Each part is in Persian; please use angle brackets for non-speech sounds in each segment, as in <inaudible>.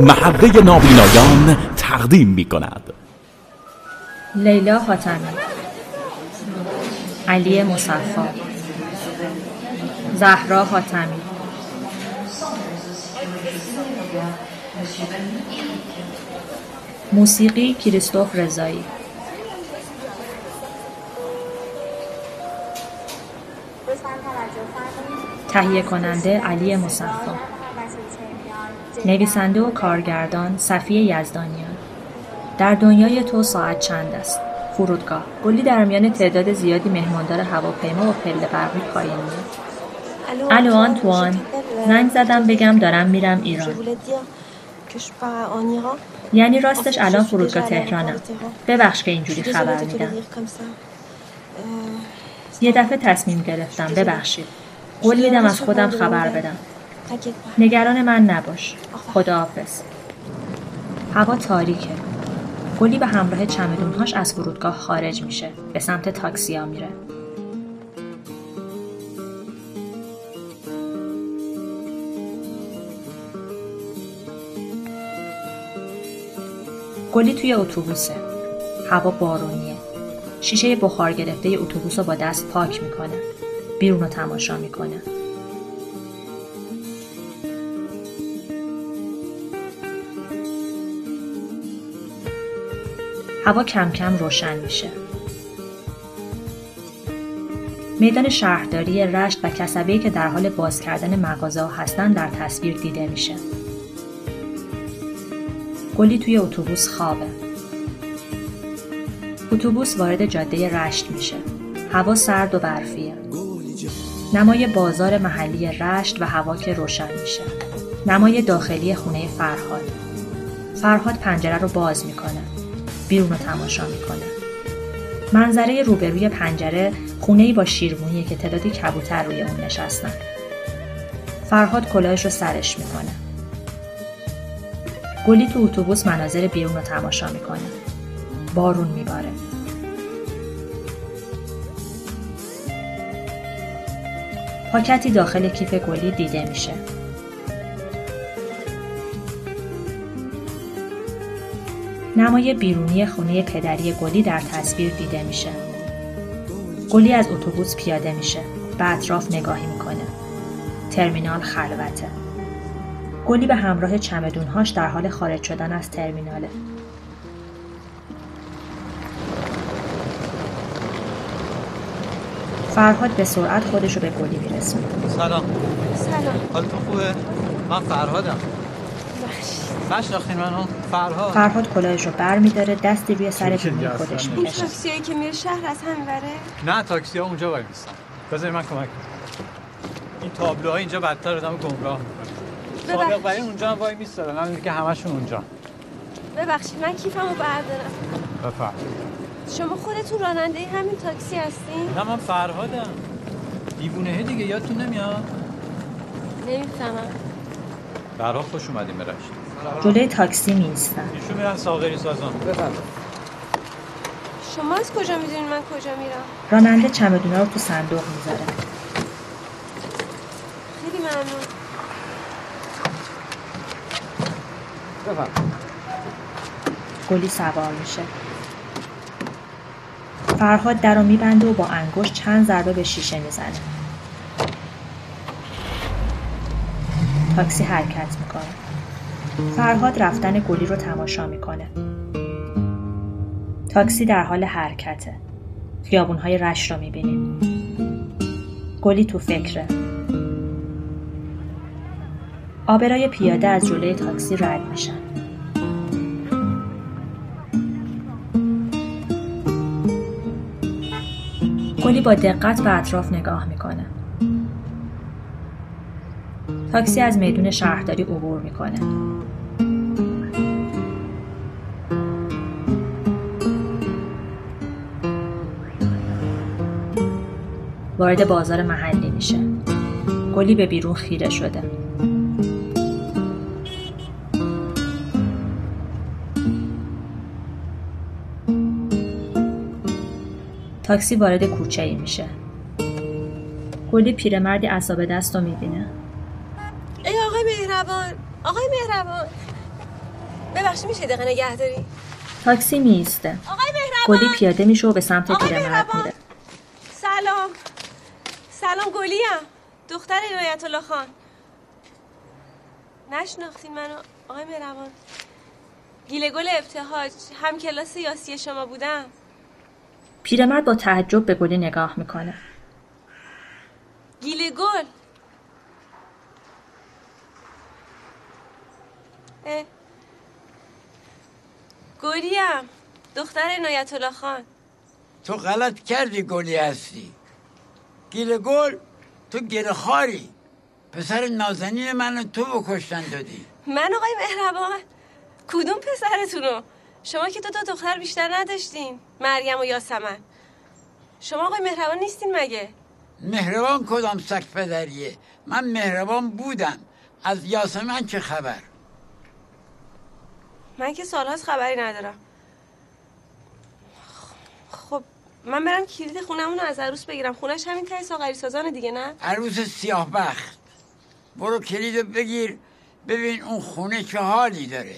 محبه نابینایان تقدیم می کند لیلا حاتمی. علی مصفا زهرا حاتمی. موسیقی کریستوف رضایی. تهیه کننده علی مصفا نویسنده و کارگردان صفی یزدانیان. در دنیای تو ساعت چند است؟ فرودگاه. گلی در میان تعداد زیادی مهماندار هواپیما و پله برقی پایین میاد الو آنتوان زنگ زدم بگم دارم میرم ایران. یعنی راستش الان فرودگاه تهرانم. ببخش که اینجوری خبر میدم. یه دفعه تصمیم گرفتم ببخشید. قول میدم از خودم خبر بدم. نگران من نباش. خداحافظ. هوا تاریکه. گلی به همراه چمدونهاش از فرودگاه خارج میشه. به سمت تاکسیا میره. گلی توی اتوبوسه. هوا بارونیه. شیشه بخار گرفته اتوبوس رو با دست پاک می‌کنه. بیرون رو تماشا می‌کنه. هوا کم کم روشن میشه. میدان شهرداری رشت و کسبه‌ای که در حال باز کردن مغازه هستند در تصویر دیده میشه. گلی توی اتوبوس خوابه. اتوبوس وارد جاده رشت میشه. هوا سرد و برفیه. نمای بازار محلی رشت و هوا که روشن میشه. نمای داخلی خونه فرهاد. فرهاد پنجره رو باز می‌کنه. بیرون رو تماشا می‌کنه. منظره روبروی پنجره خونه با شیرمونیه که تعدادی کبوتر روی اون نشستن. فرهاد کلاهش رو سرش می‌کنه. گلی تو اتوبوس مناظر بیرون رو تماشا می‌کنه. بارون میباره. پاکتی داخل کیف گلی دیده میشه. نمای بیرونی خونه پدری گلی در تصویر دیده میشه. گلی از اتوبوس پیاده میشه. به اطراف نگاهی می‌کنه. ترمینال خلوته. گلی به همراه چمدونهاش در حال خارج شدن از ترمیناله. فرهاد به سرعت خودش رو به گلی میرسونه. سلام. سلام. حالتون خوبه؟ من فرهادم. نشناختین منو فرهاد. فرهاد کلاهش رو بر میداره دستی روی سر بینی خودش این می‌کشه. تاکسیایی که میره شهر از همین بره نه تاکسی ها اونجا وای میستن بذاری من کمک کنم. این تابلوها اینجا بدتر آدم گمراه می‌کنه. سابق برای اونجا هم وای میستارن من که همشون اونجا. ببخشید من کیفمو بردارم. بفرم. شما خودتون راننده همین تاکسی هستین؟ نه من فرهادم. دیوونه دیگه یادتون نمیاد؟ نمی‌فهمم. برها خوش اومدیم به رشت جلوی تاکسی میایستن ایشون میرن ساغری سازان. بفرم شما از کجا می‌دونین من کجا میرم؟ راننده چمدونا رو تو صندوق می‌ذاره. خیلی ممنون. گلی سوار میشه. فرهاد در رو میبنده و با انگشت چند ضربه به شیشه می‌زنه. تاکسی حرکت می‌کنه. فرهاد رفتن گلی رو تماشا می‌کنه. تاکسی در حال حرکته. خیابونهای رش رو می‌بینیم. گلی تو فکره. آبرای پیاده از جلوی تاکسی رد میشن. گلی با دقت به اطراف نگاه می‌کنه. تاکسی از میدون شهرداری عبور می‌کنه. وارد بازار محلی میشه. گلی به بیرون خیره شده. تاکسی وارد کوچه ای میشه. گلی پیرمردی اصاب دست رو می‌بینه. ای آقای مهربان آقای مهربان. ببخشید میشه دقیقه نگه داری؟ تاکسی میسته گلی پیاده میشه و به سمت پیرمرد. میره. سلام. سلام گلیم. دختر عنایت الله خان. نشناختین منو؟ آقای مهربان. گیله گل ابتهاج هم کلاس یاسی شما بودم. پیرمرد با تعجب به گلی نگاه می‌کنه. گیله گل. گلیم. دختر عنایت الله خان. تو غلط کردی گلی هستی. گیل گل تو گیل خاری. پسر نازنین منو تو بکشتن دادی. من آقای مهربان کدوم پسرتونو؟ شما که دو تا دختر بیشتر نداشتین مریم و یاسمن. شما آقای مهربان نیستین مگه؟ مهربان کدام سگ پدریه؟ من مهربان بودم. از یاسمن چه خبر؟ من که سالهاست خبری ندارم خب من برم کلید خونمون رو از عروس بگیرم. خونش همین ته ساغری سازان دیگه نه؟ عروس سیاه بخت برو کلیدو بگیر. ببین اون خونه چه حالی داره.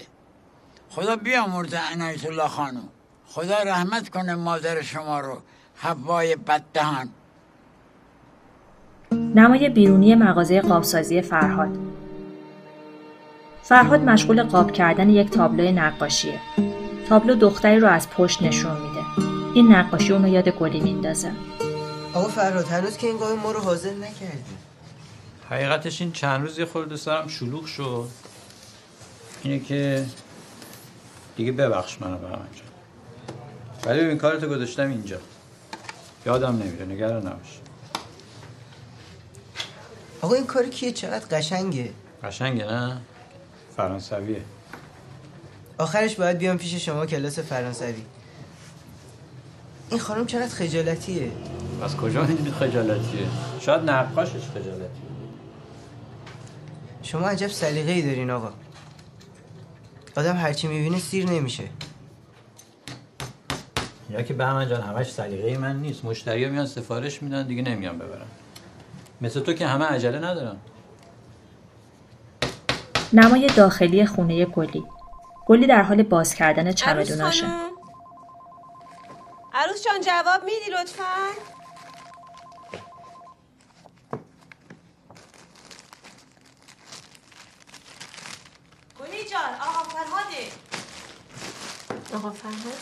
خدا بیامرزه عنایت الله خانو خدا رحمت کنه مادر شما رو. حوای بددهان. نمای بیرونی مغازه قابسازی فرهاد. فرهاد مشغول قاب کردن یک تابلو نقاشیه. تابلو دختری رو از پشت نشون میده. این نقاشی اونو یاد گلی میندازه. آقا فرهاد هنوز که این ما رو حاضر نکردی. حقیقتش این چند روز یه خورده سرم شلوغ شد. اینه که دیگه ببخش منو به جان ولی ببین کارتو گذاشتم اینجا. یادم نمیره نگران نباش. آقا این کار کیه؟ چقدر قشنگه؟ قشنگه نه؟ فرانسویه. آخرش باید بیام پیش شما کلاس فرانسوی. این خانم چقدر خجالتیه؟ از کجا می‌دونی خجالتیه؟ شاید نقاشش خجالتیه. شما عجب سلیقه ای دارین آقا. آدم هرچی می‌بینه سیر نمیشه. یا که بهمن جان همش سلیقه من نیست. مشتری میان سفارش میدن دیگه نمیان ببرن. مثل تو که همه عجله ندارن. نمای داخلی خونه گلی. گلی در حال باز کردن چمدوناشه عروس جان جواب میدی لطفا؟ گلی جان آقا فرهاده آقا فرهاد.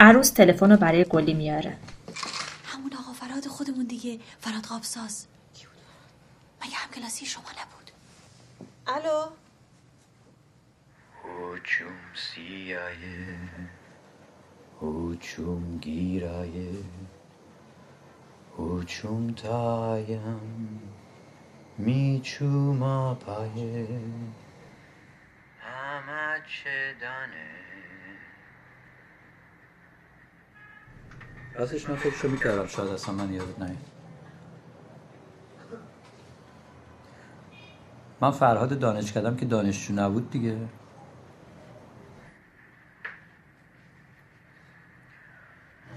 عروس تلفن رو برای گلی میاره. همون آقا فرهاد خودمون دیگه. فرهاد قابساز. مگه هم کلاسی شما نبود؟ الو؟ هجوم سیایه هجوم گیرایه هجوم تایم میچوما پایه. همه چه دانه. راستش من فکرشو می‌کردم شاید اصلا من یادت نیاد من فرهاد دانش کردم که دانشجو نبود دیگه.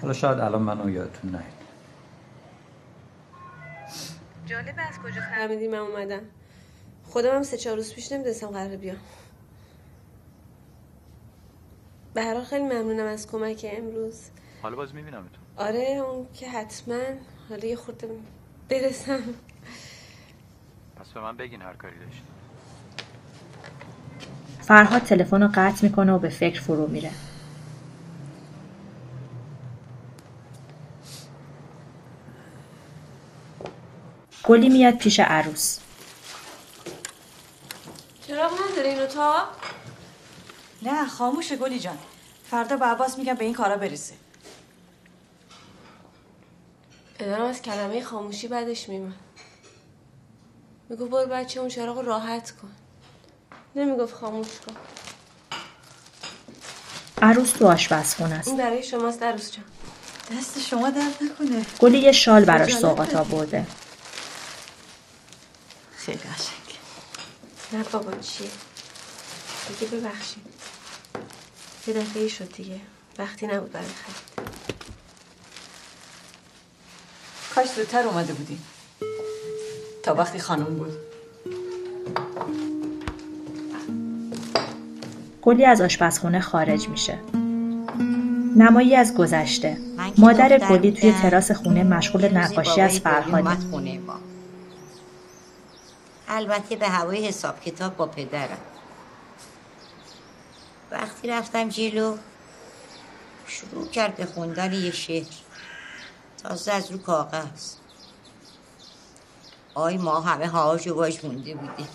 حالا شاید الان منو یادتون نیاد. جالبه از کجا فهمیدی من اومدم. خودم هم سه چهار روز پیش نمی‌دونستم قراره بیام. به هر حال خیلی ممنونم از کمک امروز. حالا باز می‌بینم تو آره اون که حتما. حالا یه خورده برسم. پس به من بگین هر کاری داشتی فرهاد تلفن رو قطع می‌کنه و به فکر فرو میره. گلی میاد پیش عروس. چراغ نداره این اتاق نه خاموشه گلی جان. فردا به عباس میگم به این کارا برسه. ادارم از کلمه خاموشی بعدش میمون میگو برو بچه اون چراغ رو راحت کن. نمی‌گفت خاموش کن. عروس تو آشپزخونه است. این برای شماست عروس جان. دست شما درد نکنه. گلی یه شال براش سوقات آورده خیلی قشنگ نه بابا چیه؟ دیگه ببخشید. یه دفعه شد دیگه. وقتی نبود برای خرید. کاش زودتر اومده بودیم تا وقتی خانم بود. گلی از آشپزخونه خارج میشه. نمایی از گذشته. مادر گلی توی تراس خونه مشغول نقاشی از فرهاده. البته به هوای حساب کتاب با پدرم. وقتی رفتم جلو شروع کرد به خوندن یه شعر. تازه از رو کاغذ. آی ما همه هاش و باش مونده بودیم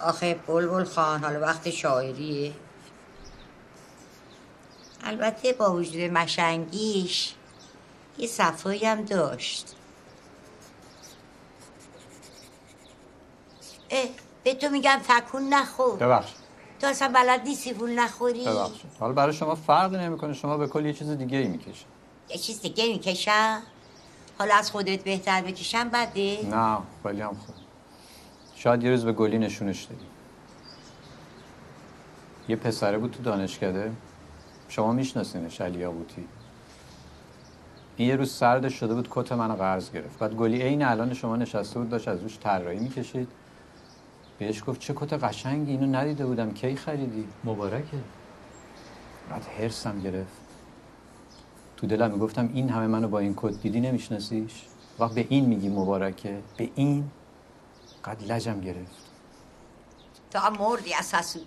آخه بلبل خان حالا وقت شاعریه. البته با وجود مشنگیش یه صفایی هم داشت. اه به تو میگم تکون نخور. ببخشید. تو اصلا بلد نیستی وول نخوری؟ ببخشید. حالا برای شما فرقی نمی‌کنه. شما به کل یه چیز دیگه ای می‌کشید. یه چیز دیگه می‌کشم؟ حالا از خودت بهتر بکشم بده نه ولی هم خوب. شاید یه روز به گلی نشونش دادی یه پسره بود تو دانشکده. شما میشناسینش علی آبوتی این یه روز سردش شده بود کت منو قرض گرفت. بعد گلی عین الان شما نشسته بود داشت از روش طراحی می‌کشید. بهش گفت چه کت قشنگی اینو ندیده بودم. کی خریدی؟ مبارکه. بعد هرسم گرفت. تو دلم می‌گفتم این همه منو با این کت دیدی نمیشناسیش؟ وقت به این میگی مبارکه. به این قد لجم گرفت. تو هم مردی از حسودی.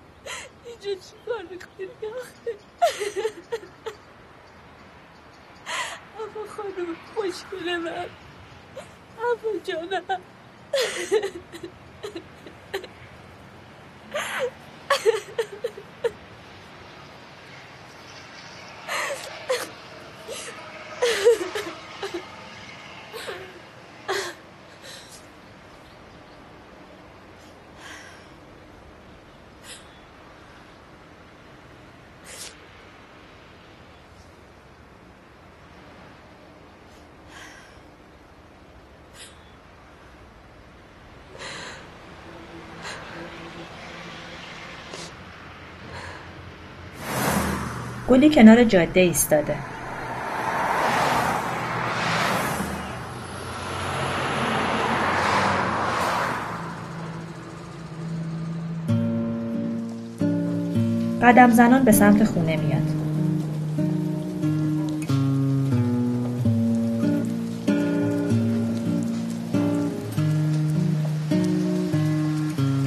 اینجا چی کار می‌کنی آخه اما خانم خوشگل من. اما جانم. گلی کنار جاده ایستاده. قدم زنان به سمت خونه میاد.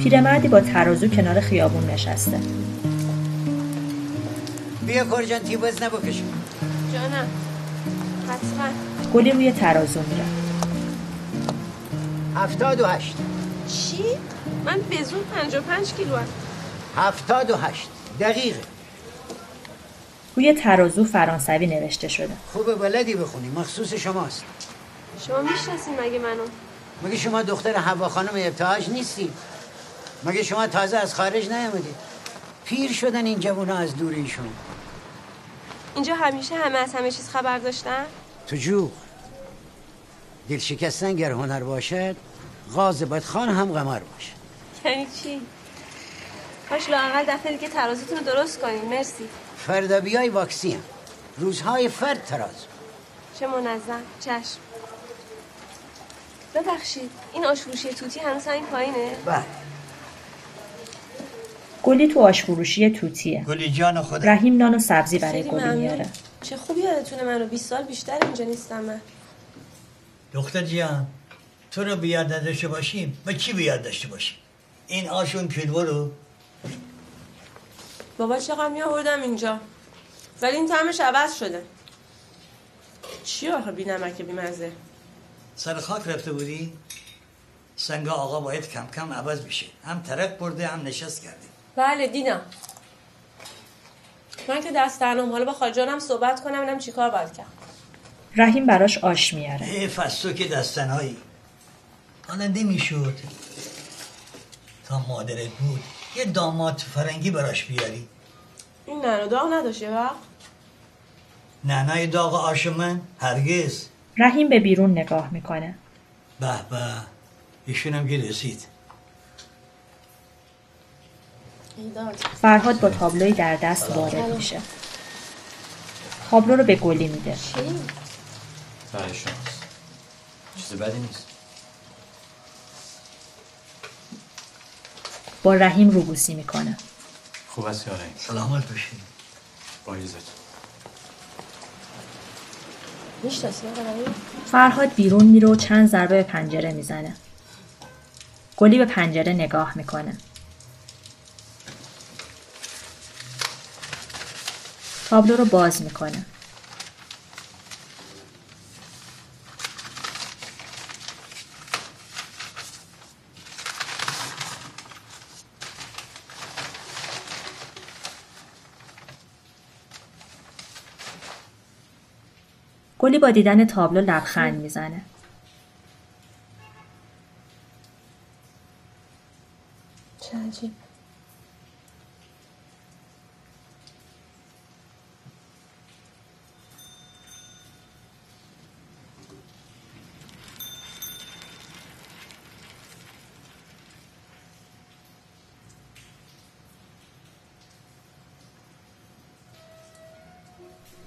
پیرمردی با ترازو کنار خیابون نشسته. بیا کار جان تیباز نبکشم جانم حتما. گلی روی ترازو میره. هفتاد و هشت. چی؟ من به زور 55 کیلو هم. هفتاد و هشت. دقیقه. روی ترازو فرانسوی نوشته شده. خوب بلدی بخونی. مخصوص شماست. شما می‌شناسین مگه منو؟ مگه شما دختر هوا خانم ابتهاج نیستی مگه شما تازه از خارج نیامدید پیر شدن این جوونا از دور ایشون. اینجا همیشه همه از همه چیز خبر داشتن؟ تو جو. دل شکستن گر هنر باشد غاز خان هم قمر باشد. یعنی چی؟ کاش لااقل دفعه دیگه ترازوتون رو درست کنین مرسی. فردابی های واکسی هم. روزهای فرد تراز. چه منظم چشم. ببخشید این آشفروشی توتی هنوز همین پایینه؟ بله. گلی تو آشفروشی توتیه. گلی جان خدا رحیم نان و سبزی برای گلی ممنون. میاره. چه خوبی یادتونه منو 20 سال بیشتر اینجا نیستم من. دختر جان تو رو بیاد نداشته باشیم. و کی بیاد داشته باشیم؟ این آشون پیلو رو. بابا چقدر می آوردم اینجا. ولی این طعمش عوض شده. چی آخه بی نمک بی مزه؟ سر خاک رفته بودی؟ سنگ آقا باید کم کم عوض بشه. هم ترک برده هم نشست کرده. بله دیدم من که دست تنم حالا با خاجانم صحبت کنم اینم چیکار باید کرد. رحیم براش آش میاره. حیف از تو که دستنهایی. حالا نمی‌شد تا مادرت بود. یه داماد فرنگی براش بیاری. این ننو داغ نداشت یه وقت. ننای داغ آش من هرگز. رحیم به بیرون نگاه می‌کنه. به به. ایشونم که رسید. فرهاد با تابلوی در دست وارد میشه. تابلو رو به گلی میده. چیز بدی نیست. با رحیم روبوسی می‌کنه. خوب است یاره سلامت باشین با عزت. می‌شناسی آقا فرهاد بیرون میره و چند ضربه به پنجره می‌زنه. گلی به پنجره نگاه می‌کنه. تابلو رو باز می‌کنه. گلی با دیدن تابلو لبخند می‌زنه. چه عجیب.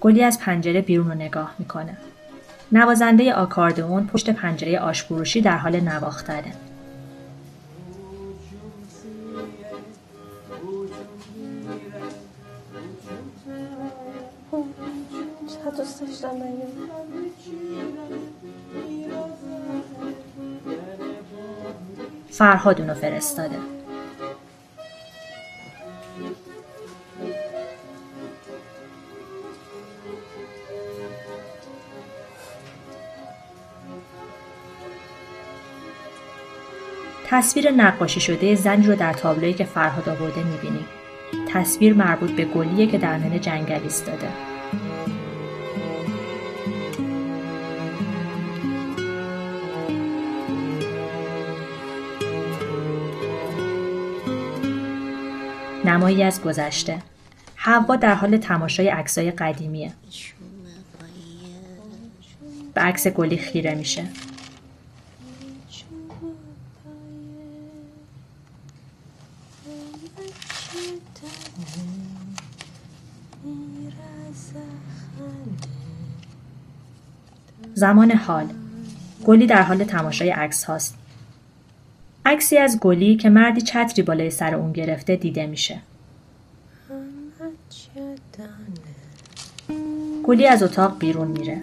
گلی از پنجره بیرون رو نگاه می‌کنه. نوازنده آکاردئون پشت پنجره آشفروشی در حال نواختنه. فرهاد اونو فرستاده. تصویر نقاشی شده زنی رو در تابلویی که فرهاد آورده می‌بینی. تصویر مربوط به گلیه که در میان جنگل ایستاده. نمایی از گذشته حوا در حال تماشای عکسای قدیمیه به عکس گلی خیره میشه زمان حال. گلی در حال تماشای عکس هاست. عکسی از گلی که مردی چتری بالای سر اون گرفته دیده میشه. گلی از اتاق بیرون میره.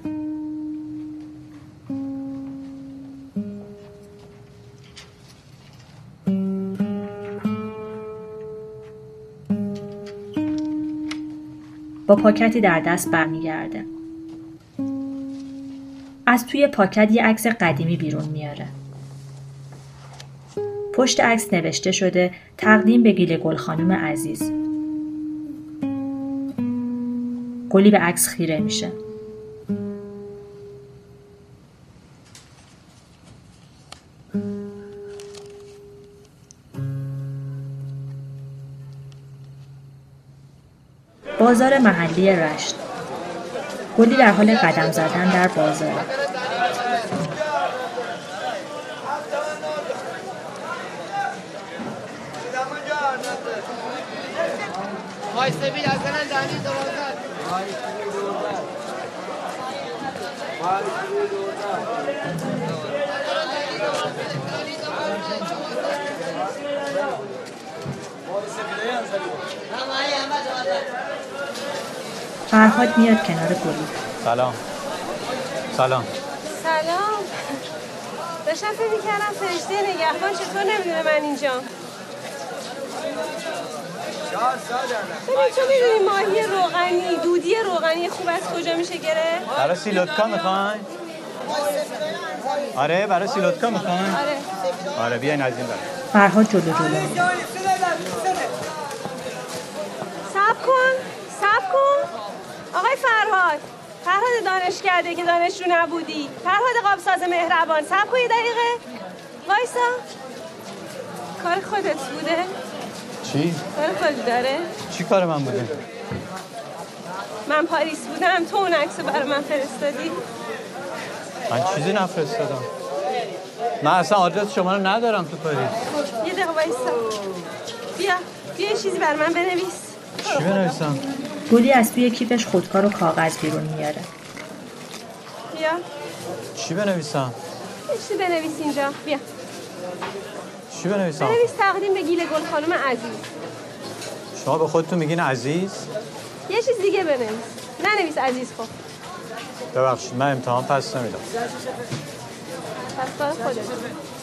با پاکتی در دست برمیگرده. از توی پاکت یه عکس قدیمی بیرون میاره. پشت عکس نوشته شده تقدیم به گیل گل خانم عزیز. گلی به عکس خیره میشه. بازار محلی رشت. گلی در حال قدم زدن در بازار. فرهاد میاد کنار گلی. سلام. سلام. سلام. داشتم فکر می‌کردم فرشته نگهبان چطور نمی‌دونه من اینجا ببین تو می‌دونی ماهی روغنی دودی روغنی خوب از کجا میشه گرفت؟ برای سیلوتکا می‌خواین؟ آره برای سیلوتکا می‌خواین؟ آره. آره بیاین از این برای فرهاد جلو جلو. سب کن سب فرهاد فرهاد دانش کرده که دانشجو نبودی. فرهاد قابساز مهربان سب کنی دقیقه. وایسا. کار خودت بوده. چی؟ کار خودت داره. چی کار من بوده؟ من پاریس بودم. تو اون عکس برای من فرستادی. من چیزی نفرستادم. من اصلا آدرس شما رو ندارم تو پاریس. یه دقیقه وایسا. بیا بیا یه چیزی بر من بنویس. چی بنویسم؟ گلی از توی کیفش خودکار و کاغذ بیرون میاره. بیا. چی بنویسم؟ چیزی بنویس اینجا. بیا. چی بنویسم؟ بنویس تقدیم به گیل گل خانم عزیز شما به خودتون میگین عزیز؟ یه چیز دیگه بنویس ننویس عزیز خب ببخشید من امتحان پس نمیدم پس کار خودت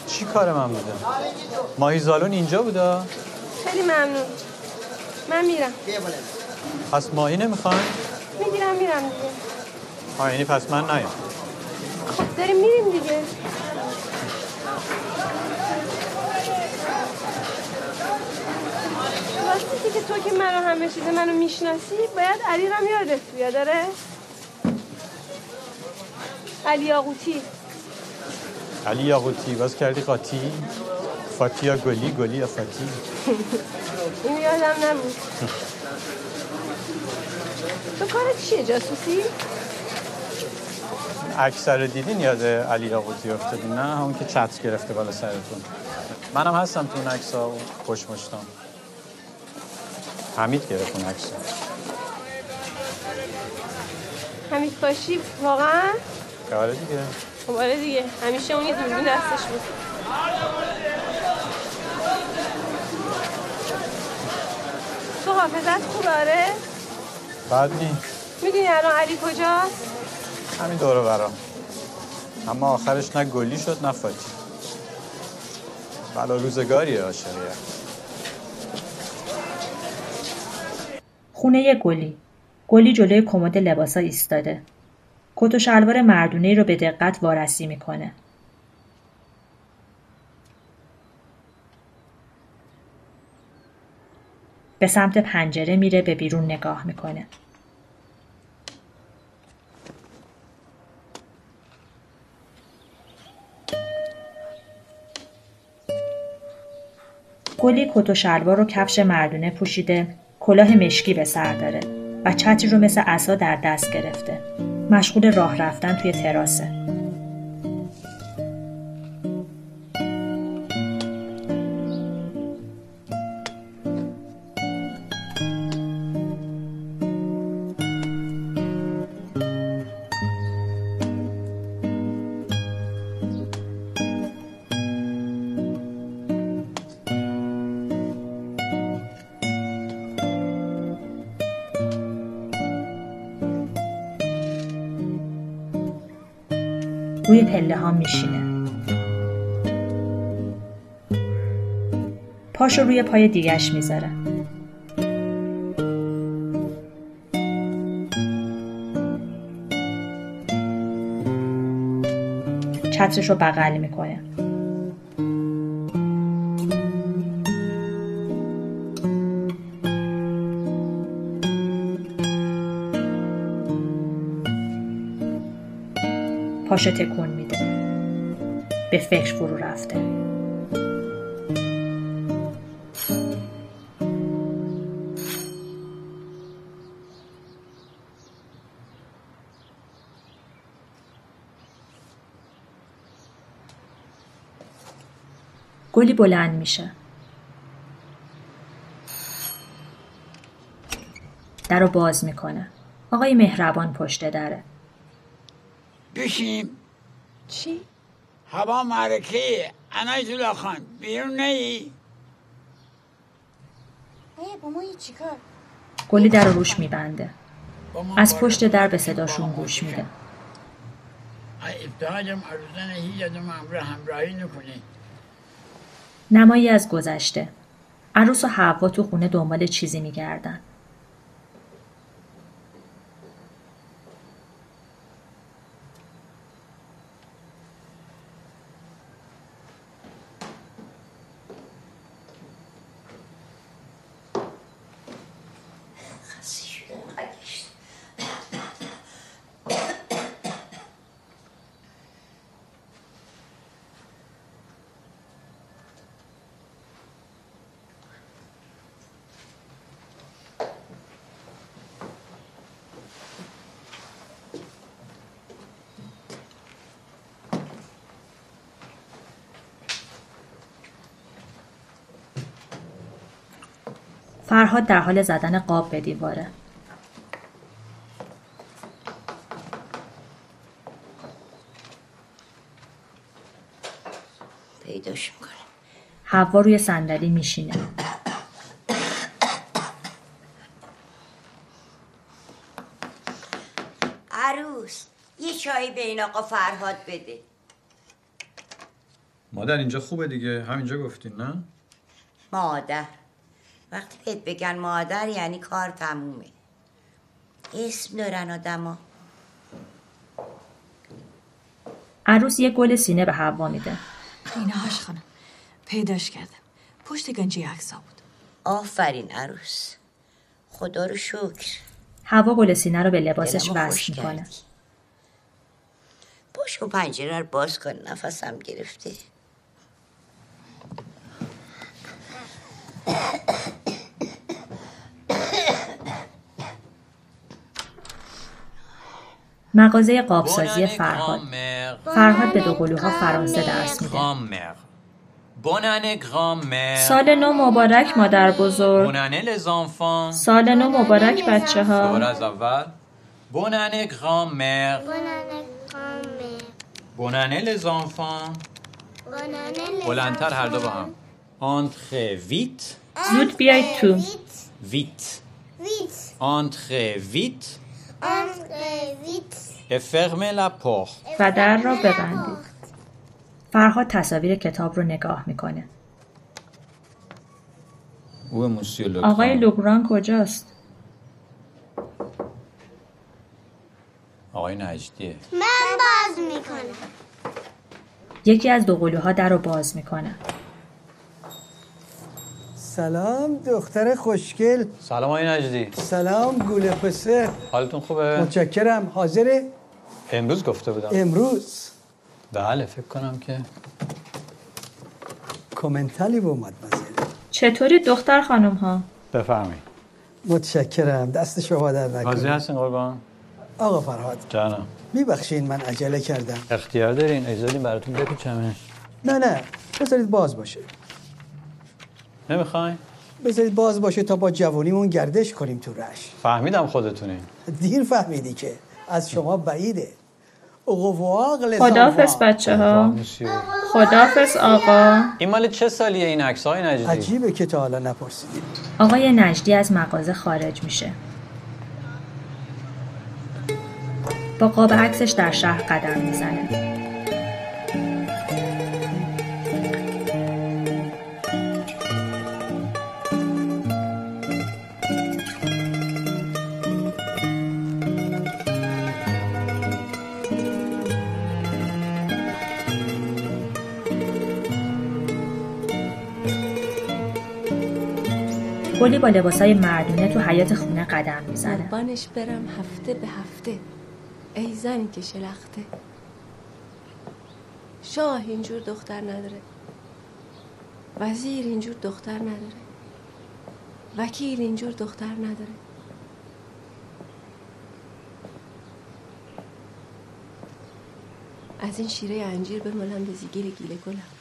چی کار من بوده؟ ماهی زالون اینجا بوده؟ خیلی ممنون من میرم پس ماهی نمی‌خواین؟ می‌گیرم میرم دیگه آه یعنی پس من نیام خب داریم میریم دیگه راستی که تو که منو همه چیز منو می‌شناسی باید علی رم یادت بیاد داره علی آقوتی. علی یاقوتی باز کردی قاطی؟ فاتی یا گلی؟ گلی یا فاتی؟ <laughs> این یادم نبود. تو کارت چیه جاسوسی؟ اکثر رو دیدین یاد علی یاقوتی افتادی نه همون که چتر گرفته بالا سرتون. منم هستم تو اون عکس ها خوش مشتم حمید گرفت اون عکس. حمید باشی واقعا؟ آره دیگه. خب آره دیگه. همیشه اون یه دوربین دستش بود. تو حافظت خوب آره؟ بعد نی می‌دونی الان علی کجاست؟ همین دوره برام. اما آخرش نه گلی شد نه فاتی بلا روزگاریه عاشقیه. خونه گلی. گلی جلوی کمد لباسا ایستاده. کت و شلوار مردونه رو به دقت وارسی می‌کنه. به سمت پنجره میره به بیرون نگاه می‌کنه. گلی کت و شلوار رو کفش مردونه پوشیده. کلاه مشکی به سر داره و چتری رو مثل عصا در دست گرفته. مشغول راه رفتن توی تراسه. ها میشینه. پاشو روی پای دیگش می‌ذاره. چترش رو بغل می‌کنه. پاشو به فکر فرو رفته. گلی بلند میشه. در رو باز می‌کنه. آقای مهربان پشت دره. بشیم چی؟ هوا معرکه انایت الله خان بیرون نهی با ما چیکار؟ گلی در رو روش میبنده. از پشت در به صداشون گوش میده. ابتهاجم هیچ همراه همراهی نکنه نمایی از گذشته. عروس و حوا تو خونه دنبال چیزی میگردن. فرهاد در حال زدن قاب به دیواره. پیداش می‌کنه. حوا روی صندلی میشینه. عروس یه چایی به این آقا فرهاد بده. مادر اینجا خوبه دیگه. همینجا گفتین نه؟ مادر. وقتی بهت بگن مادر یعنی کار تمومه. اسم دارن آدما. عروس یه گل سینه به حوا میده. اینهاش خانم. پیداش کردم. پشت گنجی عکسا بود. آفرین عروس. خدا رو شکر. حوا گل سینه رو به لباسش وصل می‌کنه. کردی. پاشو پنجره رو باز کن. نفسم گرفته. مغازه قابسازی فرهاد. فرهاد به دو قلوها فرانسه درس میده. سال نو مبارک مادر بزرگ. سال نو مبارک بچه ها. بلندتر هر دو با هم. Entrez vite, زود بیایید تو. vite. Entrez vite et fermez la porte. و در را ببندید. فرهاد تصاویر کتاب رو نگاه می‌کنه. آقای لوگران کجاست؟ آقای نجدیه. من باز می‌کنم یکی از دو قلوها در رو باز می‌کنه. سلام دختر خوشگل سلام آقای نجدی. سلام گوله پسر حالتون خوبه؟ متشکرم حاضره امروز گفته بودم. امروز بله فکر کنم که کومنتالی بود مدمزل چطوری دختر خانم ها؟ بفرمایید. متشکرم دست شما در راضی نکنه هستین قربان؟ آقا فرهاد جانم. میبخشین من عجله کردم اختیار دارین اجازه براتون بپیچمش. نه نه بذارید باز باشه نمی‌خواین؟ بذارید باز باشه تا با جوانیمون گردش کنیم تو رش فهمیدم خودتونین. دیر فهمیدی که از شما بعیده خدافز بچه ها. خدافز آقا. این مال چه سالیه این عکس های نجدی؟ عجیبه که تا حالا نپرسیدید آقای نجدی از مغازه خارج میشه. با قاب عکسش در شهر قدم می‌زنه. گلی با لباسای مردونه تو حیات خونه قدم می‌زنه. قربانش برم هفته به هفته. ای زنی که شلخته. شاه اینجور دختر نداره. وزیر اینجور دختر نداره. وکیل اینجور دختر نداره. از این شیره انجیر بمالم به زیگیر گیله گلم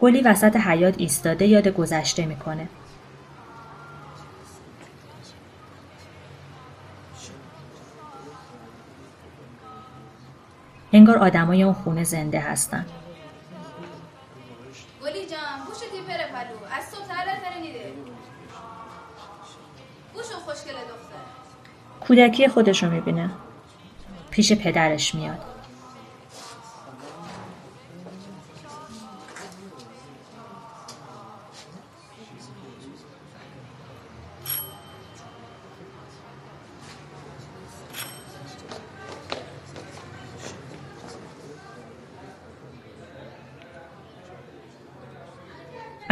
گلی وسط حیات ایستاده یاد گذشته می‌کنه. انگار آدمای اون خونه زنده هستن. گلی جان بوشو تیپر پلو از صبح تر نیده بوشو خوشگل دختر کودکی خودش رو می‌بینه. پیش پدرش میاد.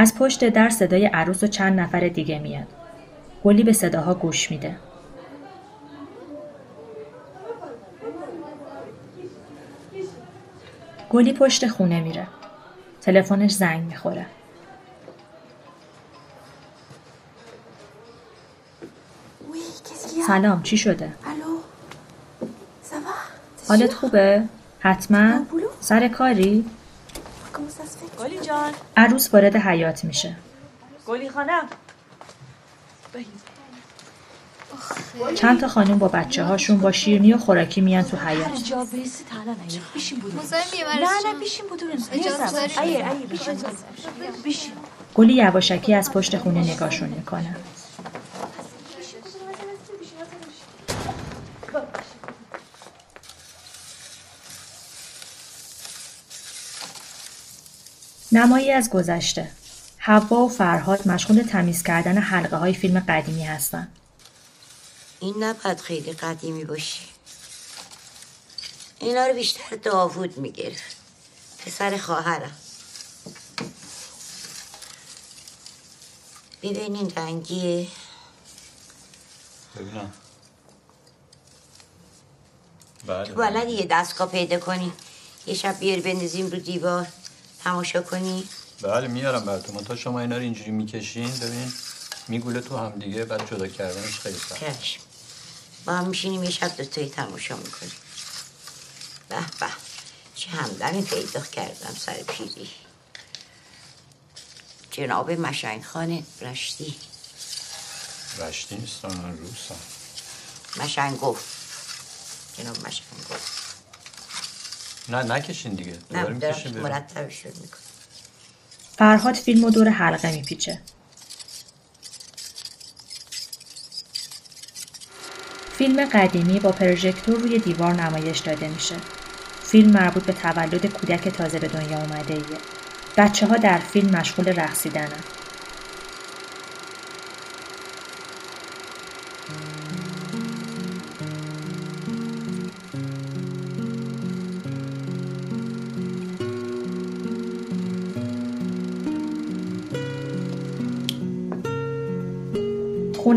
از پشت در صدای عروس و چند نفر دیگه میاد. گلی به صداها گوش میده. گلی پشت خونه میره. تلفنش زنگ می‌خوره. سلام چی شده؟ حالت خوبه؟ حتما؟ سر کاری؟ عروس وارد حیات میشه. گلی خانم چند تا خانم با بچه هاشون با شیرنی و خوراکی میان تو بیشین گلی یواشکی از پشت خونه نگاهشون می‌کنه. نمایی از گذشته. حوا و فرهاد مشغول تمیز کردن حلقه های فیلم قدیمی هستن. این نباید خیلی قدیمی باشی. اینا رو بیشتر داوود می‌گرفت. پسر خواهرم. ببین این رنگیه؟ ببینم. تو بله. بلدی یه دستگاه پیدا کنی؟ یه شب بیاری بندازیم رو دیوار. تماشا کنی؟ بله میارم براتون. تا شما اینا رو اینجوری می‌کشین ببین میگوله تو هم دیگه بعد جدا کردنش خیلی سخت. چشم. با هم میشینیم یه شب دوتایی تماشا می‌کنیم. به به. چه همدمی پیدا کردم سر پیری. جناب مشنگ خانه رشتی. رشتی نیستم من روسم مشنگوف جناب مشنگوف نه نکشین دیگه نه می‌کنم فرهاد فیلم و دور حلقه میپیچه فیلم قدیمی با پروژکتور روی دیوار نمایش داده میشه. فیلم مربوط به تولد کودک تازه به دنیا اومده ایه. بچه ها در فیلم مشغول رقصیدنن.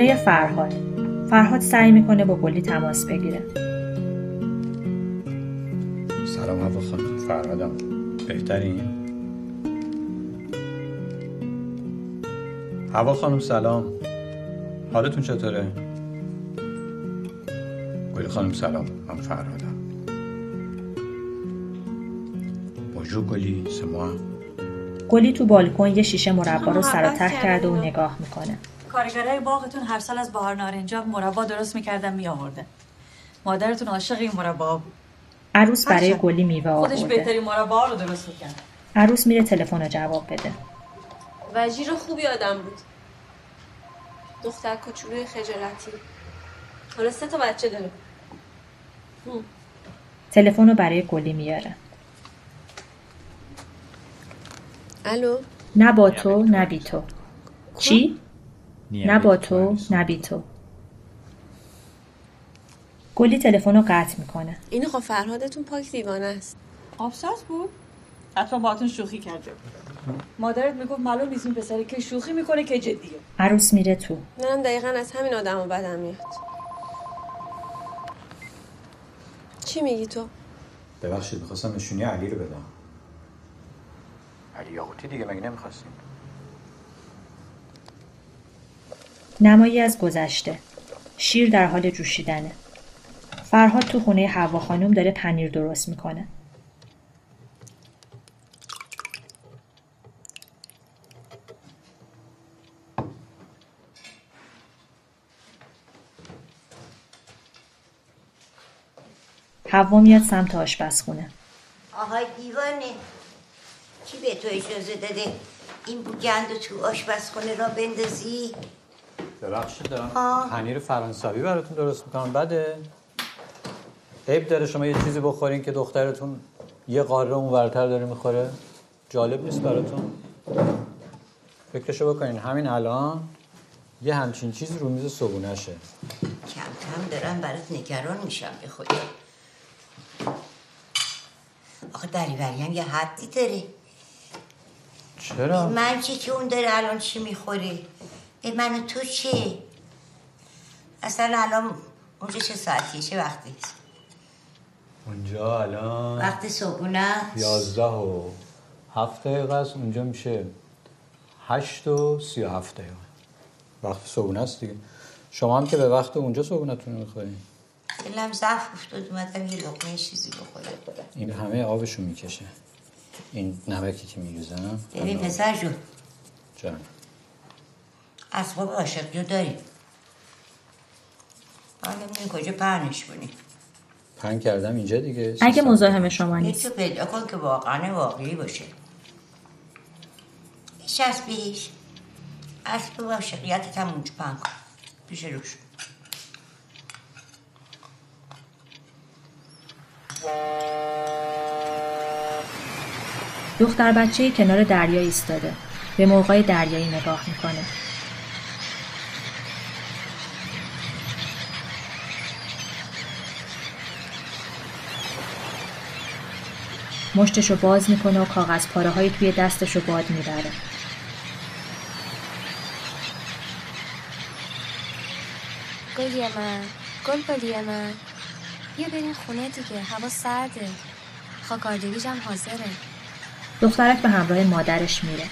خونه فرهاد. فرهاد سعی می‌کنه با گلی تماس بگیره. سلام هوا خانم. فرهادم. بهترین؟ هوا خانم سلام. حالتون چطوره؟ گلی خانم سلام. من فرهادم. بونجور گلی سما گلی تو بالکن یه شیشه مربا رو سر کرده و نگاه می‌کنه. کارگرای باغتون هر سال از بهار نارنجا مربا درست می‌کردن میآوردن. مادرتون عاشق این مربا بود. عروس برای گلی میوه خودش آورده. بهترین مربا رو درست می‌کرد. عروس میره تلفن رو جواب بده. وزیر خوبی آدم بود. دختر کوچولوی خجالتی. حالا سه تا بچه داره. هم. تلفن رو برای گلی میاره. الو؟ نه با تو نه بی تو. چی؟ نه با تو نه بی تو. گلی تلفن رو قطع می‌کنه. این خب فرهادتون پاک دیوانه است. آبساز بود؟ حتما باهاتون شوخی کرده مادرت می‌گفت معلوم نیست این پسری که شوخی می‌کنه که جدیه. عروس میره تو. منم دقیقا از همین آدم بدم میاد. چی میگی تو؟ ببخشید می‌خواستم نشونی علی رو بدم. علی یاقوتی دیگه مگه نمی‌خواستیم نمایی از گذشته. شیر در حال جوشیدنه. فرهاد تو خونه حوا خانم داره پنیر درست می‌کنه. حوا میاد سمت آشپزخونه. آهای دیوانه. کی به تو اجازه داده این بوگند تو آشپزخونه را بندازی؟ ببخشید دارم. پنیر فرانسوی براتون درست می‌کنم. بده. عیب داره شما یه چیزی بخورین که دخترتون یه قاره اون ورتر داره می‌خوره. جالب نیست براتون. فکرشو بکنین. همین الان یه همچین چیزی رو میز صبونشه کم کم دارم برات نگران میشم به خدا. آخه دریوری هم یه حدی داره چرا؟ من چی که اون داره الان چی می‌خوره؟ به من و تو چه اصلا الان اونجا چه ساعتیه؟ چه وقتی؟ اونجا الان وقت صبحونه. یازده و هفت دقیقه است. اونجا میشه هشت و سی و هفت دقیقه. وقت صبحونه است دیگه. شما هم که به وقت اونجا صبحونتون می‌خورین. دلم ضعف افتاد اومدم یه لقمه چیزی بخورم. این همه آبشو می‌کشه. این نمکی که میریزم. ببین پسر جون. جان. اسباب عاشقی رو داری حالا نمی‌دونی کجا پهنش کنی پنگ کردم اینجا دیگه. اگه مزاحم شما یکی نیست رو پیدا کن که واقعا واقعی باشه. چسبیش اسب عاشقیتت هم اونجا پهن کن. پیش روش. دختر بچه کنار دریا ایستاده. به موقع دریایی نگاه می‌کنه. مشتشو باز می‌کنه و کاغذ پاره های توی دستشو باد می‌بره. گلی من گل گلی من. بیا بریم خونه دیگه هوا سرده. خاکاردویج هم حاضره. دخترک به همراه مادرش میره.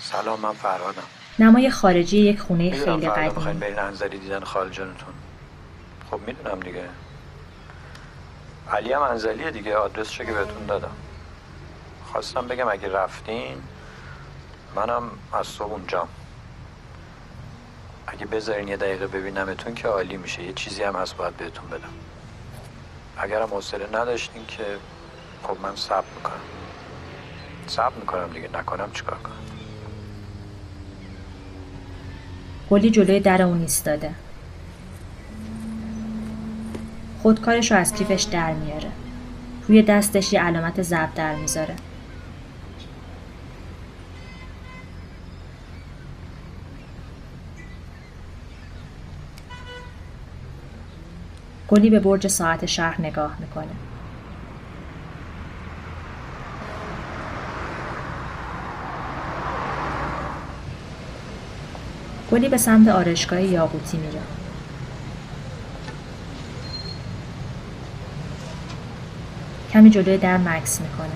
سلام من فرهادم. نمای خارجی یک خونه می‌دونم خیلی قدیمی. می‌خواین برین انزلی دیدن خال جانتون. خب می‌دونم دیگه. علی هم انزلیه دیگه آدرسشو که بهتون دادم. خواستم بگم اگه رفتین منم از صبح اونجام اگه بذارین یه دقیقه ببینمتون که عالی میشه. یه چیزی هم هست باید بهتون بدم. اگرم حوصله نداشتین که خب من صبر می‌کنم. صبر می‌کنم دیگه نکنم چیکار کنم. گلی جلوی در اون ایستاده. خودکارش رو از کیفش در میاره. روی دستش یه علامت ضرب در می‌ذاره. گلی به برج ساعت شهر نگاه می‌کنه. گلی به سمت آرشگاه یاقوتی میره. کمی جلوی در مکس می‌کنه.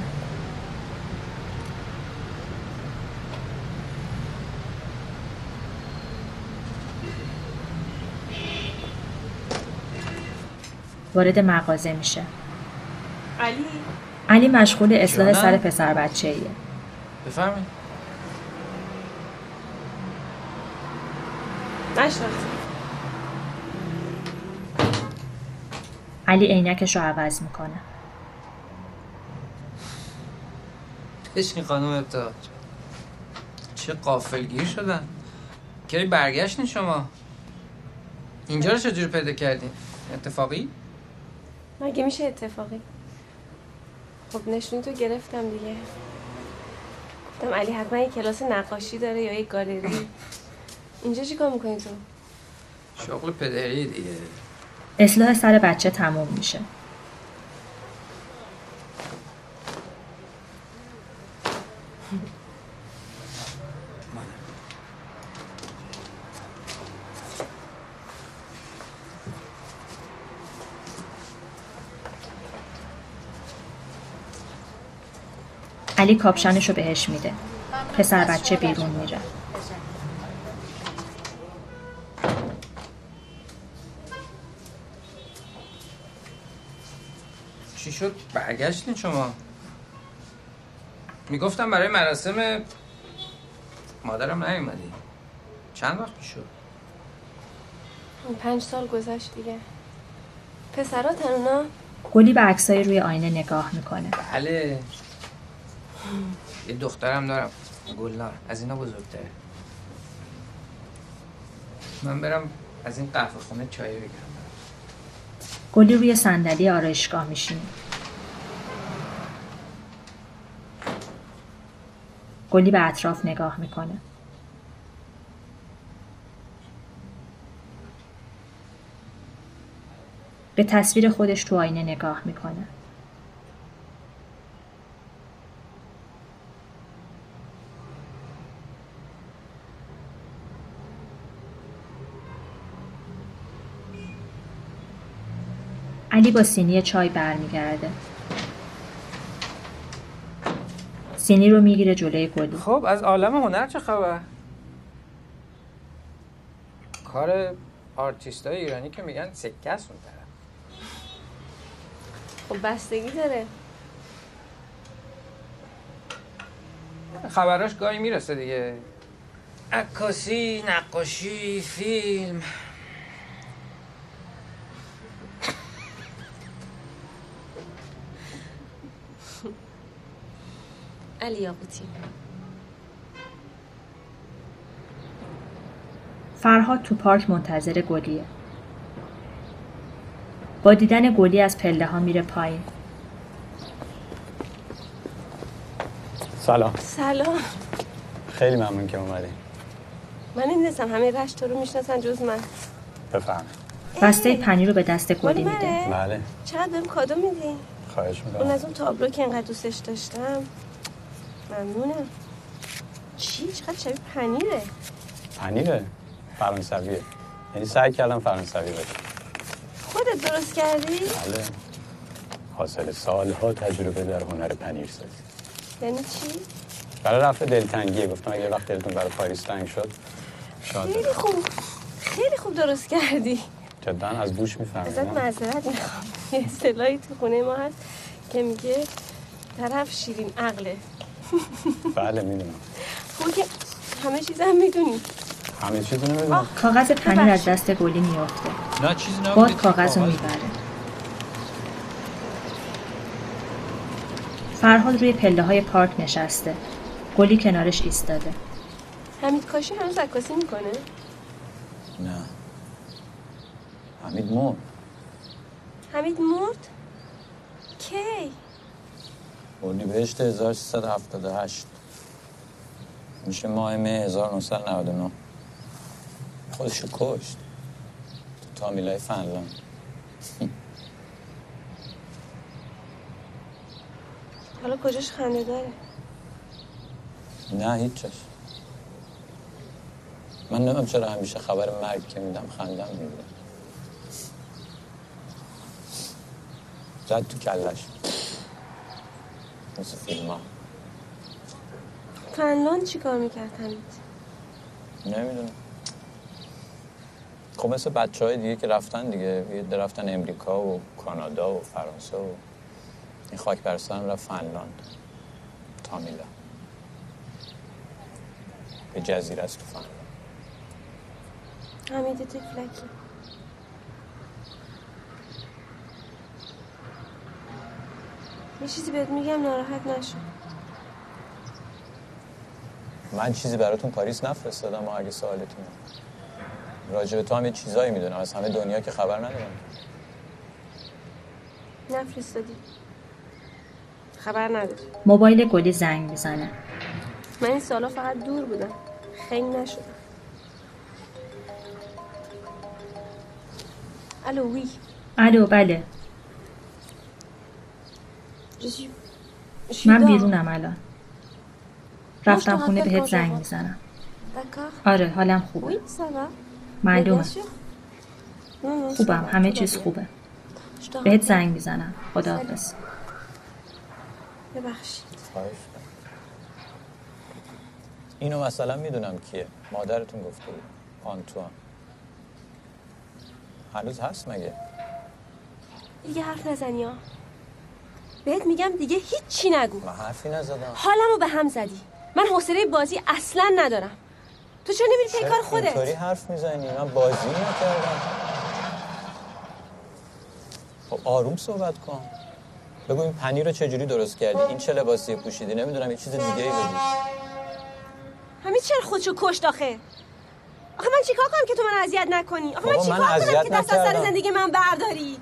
وارد مغازه میشه. علی؟ علی مشغول اصلاح جانم؟ سر پسر بچه ایه نشناختم علی عینکش رو عوض می‌کنه. بشین خانم ابتهاج چه قافلگیر شدن؟ کی برگشتین شما؟ اینجا رو چجور پیدا کردین؟ اتفاقی؟ مگه میشه اتفاقی؟ خب نشونی تو گرفتم دیگه. گفتم علی حتما یه کلاس نقاشی داره یا یه گالری. اینجا چی کار می‌کنی تو؟ شغل پدری دیگه. اصلاح سر بچه تموم میشه. علی کاپشنش رو بهش میده. پسر بچه بیرون میره. چی شد؟ برگشتین شما. می‌گفتم برای مراسم مادرم نیومدی. چند وقت پیش شد؟ پنج سال گذشت دیگه. پسرا تنونا؟ گلی به عکسای روی آینه نگاه می‌کنه. بله. یه دخترم دارم. گلنار. از اینا بزرگتره. من برم از این قهوه خونه چای بگیرم. گلی روی صندلی آرایشگاه میشینه گلی به اطراف نگاه می‌کنه. به تصویر خودش تو آینه نگاه می‌کنه. علی با سینی چای برمیگرده. سینی رو می‌گیره جلوی گلی. خب از عالم هنر چه خبر؟ کار آرتیست های ایرانی که میگن سکه است اون طرف. خب بستگی داره. خبراش گاهی می‌رسه دیگه. عکاسی نقاشی فیلم. علی یاقوتی. فرهاد تو پارک منتظر گلیه. با دیدن گلی از پله ها میره پایین. سلام. سلام. خیلی ممنون که اومدین من نمی‌دونستم همه رشت تو رو می‌شناسن جز من. بفرمایید بسته پنیر رو به دست گلی میده. بله. چقدر بهم کادو میدی خواهش اون می‌کنم از اون تابلو که انقدر دوستش داشتم. ممنونم. چی؟ چقدر شبیه پنیره؟ پنیره؟ فرانسویه یعنی سعی کردم فرانسوی بگم خودت درست کردی؟ بله. حاصل سالها تجربه در هنر پنیر سازی. یعنی چی؟ برای رفع دلتنگیه. گفتم اگه وقت دلتون برای پاریس تنگ شد خیلی خوب. خیلی خوب درست کردی. جدا از بوش ازت می‌فهمم معذرت می‌خوام. یه اصطلاحی تو خونه ما هست که میگه طرف شیرین عقله. <laughs> بله می‌دونم. خوب که همه چیزم می‌دونی. همه چیز نمی‌دونم کاغذ پنیر از دست گلی میافته. نه چیزی نبوده. باد کاغذ رو می‌بره. فرهاد روی پله های پارک نشسته. گلی کنارش ایستاده. حمید کاشی هنوز عکاسی می‌کنه؟ نه. حمید مرد. حمید مرد؟ کی؟ اردیبهشت 1378 میشه ماه مه 1999 خودشو کشت. تو تامیلای فنلاند. حالا کجاش خنده داره؟ نه هیچ جاش من نمیم چرا همیشه خبر مرگ که میدم خندم می‌گیره زد تو کلش مثل فیلم ها فنلاند چی کار می‌کرد حمید؟ نمی‌دونم. خب مثل بچه های دیگه که رفتن دیگه یه رفتن امریکا و کانادا و فرانسه و این خاک برستان رفت فنلاند. تامیلا. به جزیره است تو فنلاند. حمید تفلکی یه چیزی بهت میگم ناراحت نشو. من چیزی براتون پاریس نفرستادم و اگه سوالتونه راجع به تو هم یه چیزایی می‌دونم. از همه دنیا که خبر ندارم. نفرستادی. خبر نداری. موبایل گلی زنگ می‌زنه. من این سالا فقط دور بودم. خیلی نشدم. الو وی. الو بله. من. بیرونم الان. رفتم خونه بهت زنگ. می‌زنم. آره حالم خوبه. معلومه. خوبم همه چیز. خوبه. بهت. زنگ می‌زنم. خداحافظ. ببخشید. اینو مثلا می‌دونم کیه مادرتون گفته بود آنتوان هنوز هست مگه دیگه حرف نزنی ها بهت میگم دیگه هیچی نگو. من حرفی نزدم. حالمو به هم زدی. من حوصله بازی اصلا ندارم. تو چرا نمیری پی کار اینطوری خودت حرف می‌زنی؟ من بازی نکردم. خب آروم صحبت کن. بگو این پنیر رو چجوری درست کردی؟ این چه لباسی پوشیدی؟ نمی‌دونم یه چیز دیگه ای بگو همین چرا خودشو کشت آخه. آخه من چیکار کنم که تو من اذیت نکنی؟ آخه من چیکار کنم که دست از سر. زندگی من برداری؟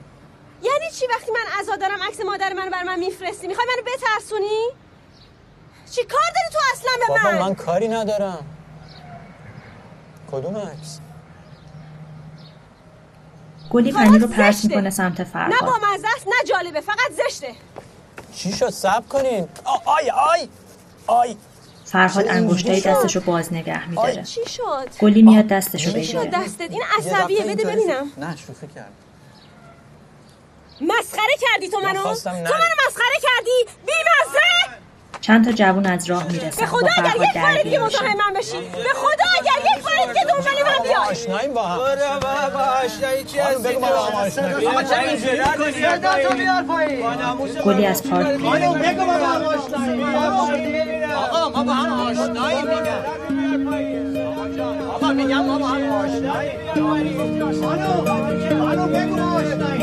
یعنی چی وقتی من عزا دارم عکس مادر من بر من میفرستی؟ می‌خوای منو بترسونی؟ چی کار داری تو اصلا به بابا من؟ من کاری ندارم. کدوم عکس؟ گلی پنیر رو زشته. می‌کنه سمت نه فرهاد. با مزه است نه جالبه فقط زشته. چی شد؟ سب کنین. آی آی آی. فرهاد انگشتای؟ دستشو باز نگه میداره. چی شد؟ گلی میاد دستشو چی شد؟ بگیره. دستت؟ این عصبیه بده ببینم. نه شوخی کرد مسخره کردی تو منو؟ تو منو. مسخره کردی؟ بی مزه چند تا جوون از راه به می‌رسن با خدا اگر یک بار دیگه. مزاحم من بشی. به خدا اگر یک بار که دنبال من بیاید آشناییم با هم. برو بابا آشنایی چی هستی؟ بگو من با هم آشنایی. آقا چرا اینجوری؟ کنی صداتو بیار پایین گلی از پارک خانم بگو ما هم آشناییم آقا ما با هم آشناییم میگم آقا میگم. ما با هم آشناییم خانم خانم بگو ما آشناییم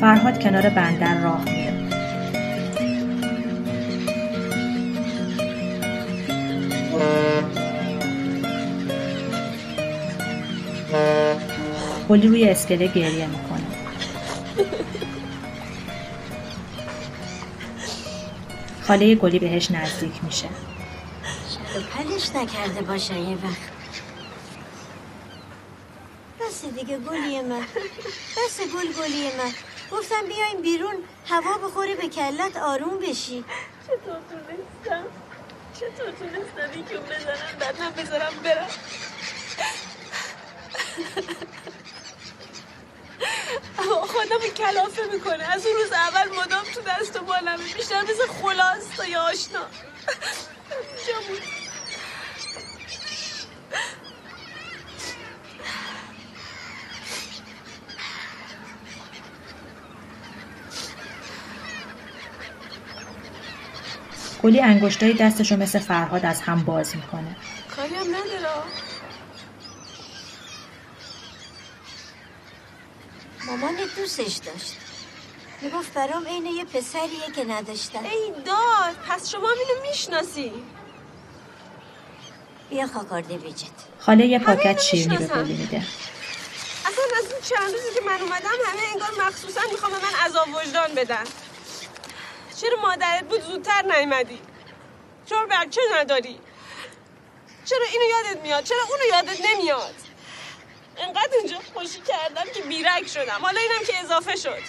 فرهاد کنار بندر راه میره. گلی روی اسکله گریه می‌کنه. خاله گلی بهش نزدیک میشه. پلش نکرده باشه یه وقت. بس دیگه گلی من. بس گل گلی من. گفتم بیایم بیرون هوا بخوری به کلت آروم بشی. چطور تونستم؟ چطور تونستم یکی رو بزنم بعد من بذارم برم؟ خودم کلافه می‌کنه. از اون روز اول مدام تو دست و بالمه. بیشتر مثل خلاص یا آشنا. گلی انگشتای دستشو مثل فرهاد از هم باز می‌کنه. کاری هم نداره مامانت دوستش داشت. می‌گفت برام عین یه پسریه که نداشتم. ای داد پس شما اینو می‌شناسی؟ بیا خاکارده بیجت خاله یه پاکت شیرینی به. گلی میده. اصلا از این چند روزی که من اومدم همه انگار مخصوصا می‌خوام به من عذاب وجدان بدن. چرا مادرت بود زودتر نیومدی؟ چرا بچه نداری؟ چرا اینو یادت میاد؟ چرا اونو یادت نمیاد؟ انقدر اونجا خوشی کردم که بیرک شدم. حالا اینم که اضافه شد.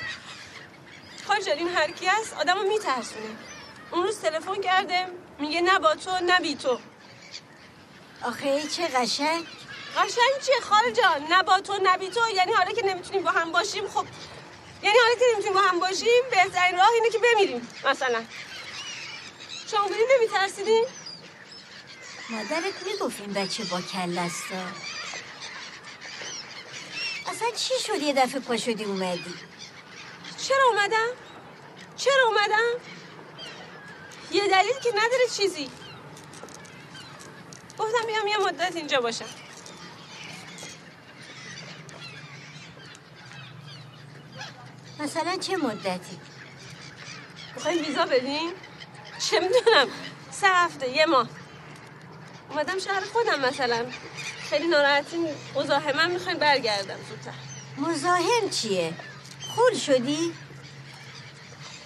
خاجر این هر کی هست آدمو میترسونه. اون روز تلفن کرده میگه نه با تو نه بی تو. آخه چه قشنگ؟ قشنگ چیه خاله جان؟ نه با تو نه بی تو. یعنی حالا که نمی‌تونیم با هم باشیم خب یعنی حالا که نمی‌تونیم با هم باشیم بهترین راه اینه که بمیریم مثلا. شما بودین نمیترسیدین؟ مادرت می‌گفت این بچه با کل است اصلا چی شد یه دفعه پا شدی اومدی؟ چرا اومدم؟ چرا اومدم؟ یه دلیل که نداره چیزی. گفتم بیام یه مدت اینجا باشم. مثلا چه مدتی؟ می‌خوایم ویزا بدیم چه می‌دونم. سه هفته یه ماه. اومدم شهر خودم مثلا. خیلی ناراحتیم مزاحمم می‌خوایم برگردم زودتر. مزاحم چیه؟ خول شدی؟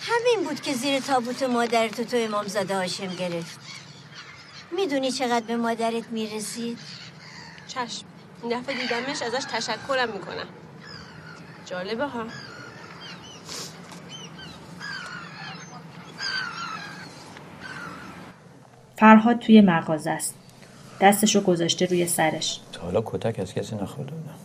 همین بود که زیر تابوت مادرت و تو امامزاده هاشم گرفت. می‌دونی چقدر به مادرت می‌رسید؟ چشم. این دفعه دیدمش ازش تشکرم می‌کنم. جالبه ها؟ فرهاد توی مغازه است. دستشو گذاشته روی سرش. تا حالا کتک از کسی نخورده بودم.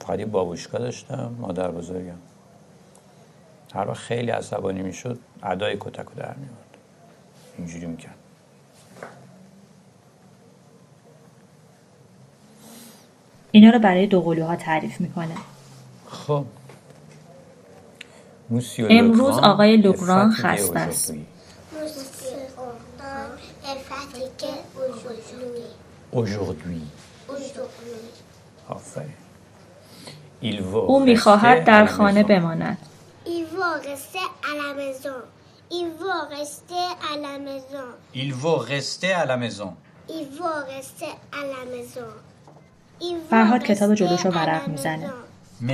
فقط یه بابوشکا داشتم مادر بزرگم. هر وقت خیلی عصبانی می‌شد ادای کتک رو در میورد اینجوری می‌کرد. اینا رو برای دوقلوها تعریف می‌کنه. خب. امروز آقای لوگران خسته است. او می‌خواهد در خانه بماند. فرهاد کتاب جلوش رو ورق می‌زنه.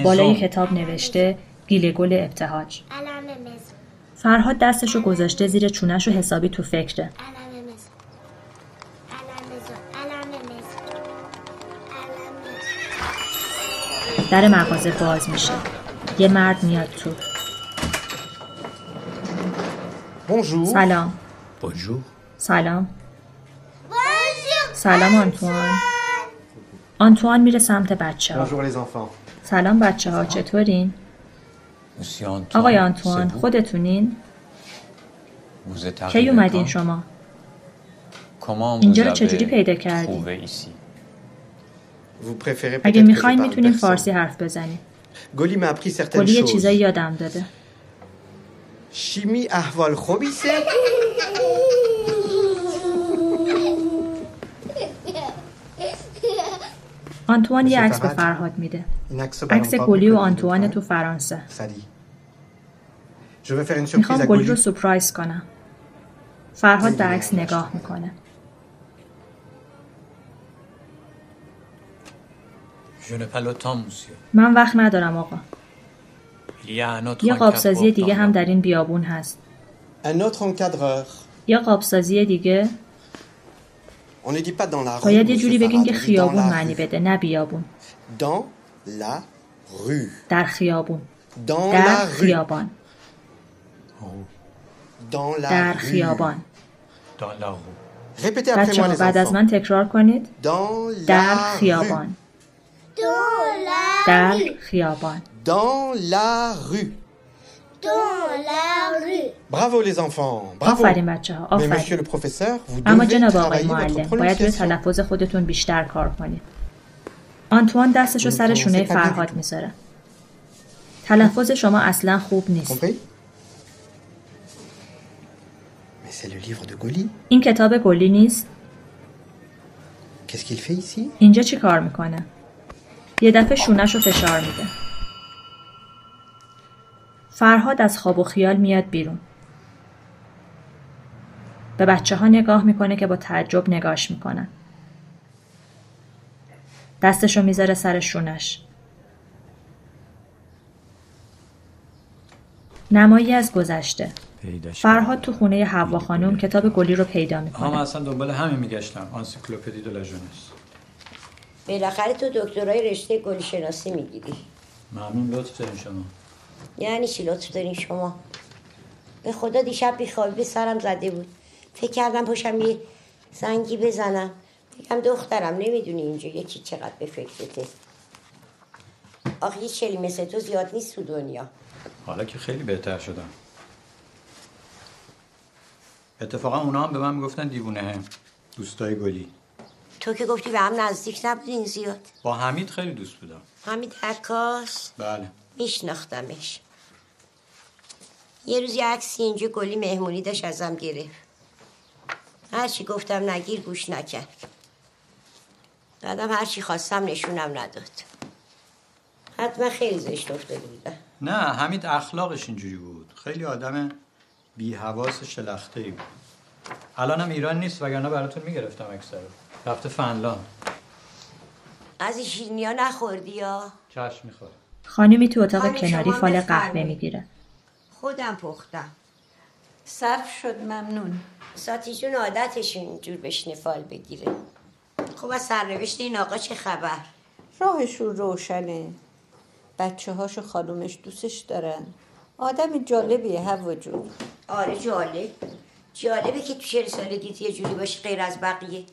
بالای کتاب نوشته گل ابتهاج. فرهاد دستشو گذاشته زیر چونش و حسابی تو فکره. در مغازه باز میشه. یه مرد میاد تو. Bonjour. سلام. Bonjour. سلام. سلام آنتوان. آنتوان. میره سمت بچه ها Bonjour les enfants. سلام بچه ها چطورین؟ آقای آنتوان خودتونین؟ کی اومدین شما؟ اینجا رو چجوری پیدا کردی؟ اگه می‌خواین می‌تونین فارسی حرف بزنین گلی گلی یه چیزایی یادم داده شیمی احوال خوبی سه؟ <laughs> آنتوان یه عکس به فرهاد؟ میده عکس گلی و آنتوان؟ تو فرانسه سری. Je vais faire une surprise می‌خوام à گلی. رو سپرایز کنم فرهاد به عکس نگاه می‌کنه Je n'ai pas le temps, monsieur. من وقت ندارم آقا Il y a un autre یه قابسازی دیگه هم در این بیابون هست Un autre encadreur. یه قابسازی دیگه On ne dit pas dans la rue. باید یه جوری بگیم که خیابون معنی بده نه بیابون. در خیابون. در خیابان. در خیابان. بچه ها بعد از من تکرار کنید. در خیابان. در خیابان. در خیابان Dans la rue. Bravo les enfants. Bravo. آفرین بچه ها Mais monsieur آفرین le professeur, vous اما devez جناب آقای travailler votre معلم باید روی prononciation. تلفظ خودتون بیشتر کار کنید آنتوان دستشو Vous ne سر شونه فرهاد می‌ذاره تلفظ شما اصلا خوب نیست Compris Mais c'est le livre de Goli. این کتاب گلی نیست Qu'est-ce qu'il fait ici اینجا چی کار می‌کنه یه دفعه شونش رو فشار میده فرهاد از خواب و خیال میاد بیرون. به بچه ها نگاه می‌کنه که با تعجب نگاش می‌کنن. دستشو می‌ذاره سر شونش. نمایی از گذشته. فرهاد تو خونه حوا خانم کتاب گلی رو پیدا می‌کنه. اصلا دنبال همین میگشتم. آنسیکلوپدی دو لاژونس بالاخره تو دکترای رشته گلی شناسی می‌گیری. ممنون لطف دارین شما. یعنی چی لطف دارین شما؟ به خدا دیشب بیخوابی به سرم زده بود. فکر کردم پاشم یه زنگی بزنم. بگم دخترم نمی‌دونی اینجا یکی چقدر به فکرته آخه یه چلی مثل تو زیاد نیست تو دنیا. حالا که خیلی بهتر شدم. اتفاقا اونا هم به من می‌گفتن دیوونه دوستای گلی. تو که گفتی به هم نزدیک نبودین زیاد. با حمید خیلی دوست بودم. حمید عکاس. بله. میشناختمش. یه روز یه عکسی اینجا گلی مهمونی داشت ازم گرفت. هرچی گفتم نگیر گوش نکرد. بعدم هرچی خواستم نشونم نداد. حتما خیلی زشت افتاده بودم. نه حمید اخلاقش اینجوری بود. خیلی آدم بی حواس شلخته ای بود. الانم ایران نیست وگرنه براتون می‌گرفتم اکثر رفته فنلاند. از این شیرینی ها نخوردی یا؟ چشم می‌خوره. خانمی تو اتاق کناری فال. قهوه می‌گیره. خودم پختم. صرف شد ممنون. ساتی جون عادتشون اینجور بشنه فال بگیره. خب از سرنوشت این آقا چه خبر؟ راهشون روشنه. بچه هاشو خانومش دوستش دارن. آدم جالبیه هوا جون آره جالب. جالبه که تو چهل سالگیت یه جوری باشی غیر از بقیه.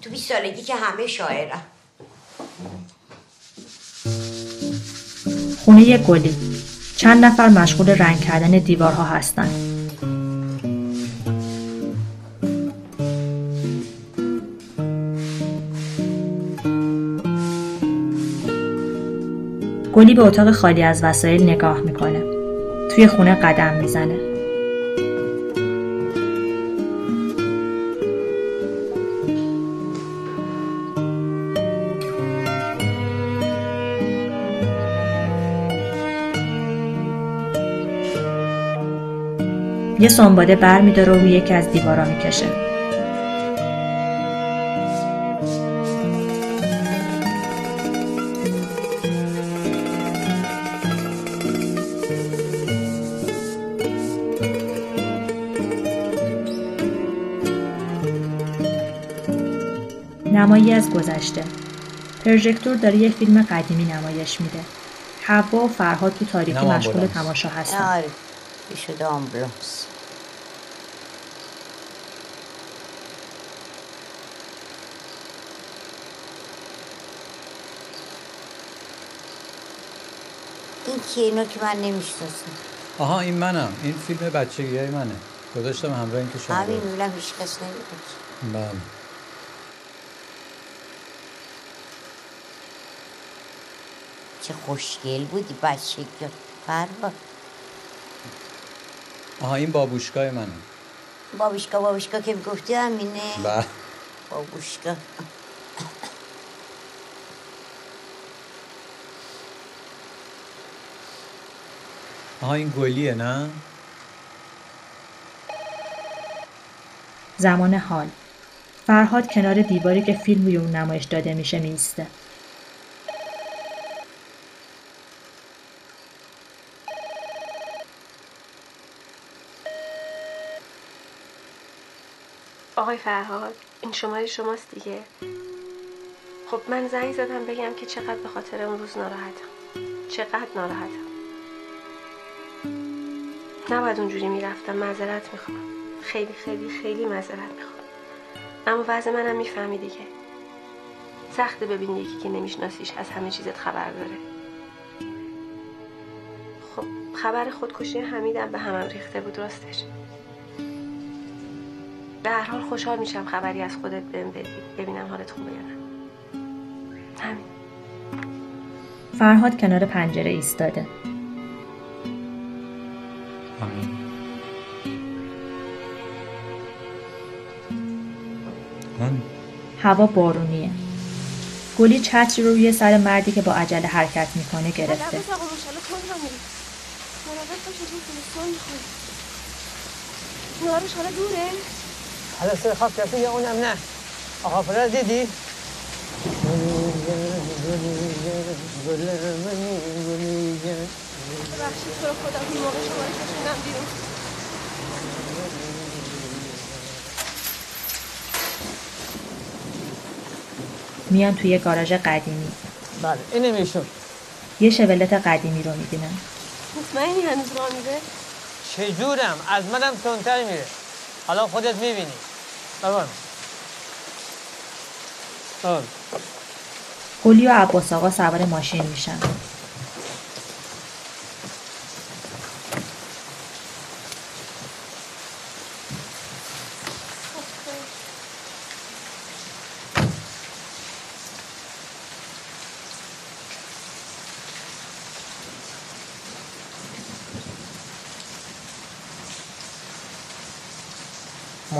تو 20 سالگی که همه شاعرن. خونه گلی. چند نفر مشغول رنگ کردن دیوارها هستند. گلی به اتاق خالی از وسایل نگاه می‌کنه. توی خونه قدم می‌زنه. یه سنباده بر میداره و روی یکی از دیوارا می‌کشه. نمایی از گذشته. پروژکتور داره یه فیلم قدیمی نمایش میده. حوا و فرهاد تو تاریکی مشغول. تماشا هستن. آره که اینو که من نمی‌شناسم. آها این منم. این فیلم بچگی های منه. گذاشتم همراه این که شما همین رو- می‌بینم هیچ کس نمی‌دونست بله. چه خوشگل بودی بچه فرها آها این بابوشکای منه. بابشکا بابشکا که گفتی همینه. بله. بابوشکا آها این گلیه نه؟ زمان حال. فرهاد کنار دیواری که فیلم روی اون نمایش داده میشه میسته آقای فرهاد این شماره شماست دیگه. خب من زنگ زدم بگم که چقدر به خاطر اون روز ناراحتم. چقدر ناراحتم. نباید اونجوری می‌رفتم معذرت می‌خوام. خیلی خیلی خیلی معذرت می‌خوام. اما وضع منم می‌فهمی دیگه. سخته ببین یکی که نمیشناسیش از همه چیزت خبر داره. خب خبر خودکشی حمیدم به همم ریخته بود راستش. به هر حال خوشحال میشم خبری از خودت بهم بدی. ببینم حالت خوبه یا نه. همین. فرهاد کنار پنجره ایستاده. هوا بارونیه. گلی چتری رو روی سر مردی که با عجله حرکت می‌کنه گرفته. نهارش حالا دوره. حالا سر خواب کسی یا اونم نه. آقا فرار دیدی؟ ببخشید تو رو خدا این موقع شما رو کشوندم بیرون. میان توی گاراژ قدیمی. بله اینه میشون یه شولت قدیمی رو می‌بینن مطمئنی هنوز راه میره چجورم؟ از منم تندتر میره. حالا خودت می‌بینی. بابا. گلی و عباس آقا سوار ماشین میشن.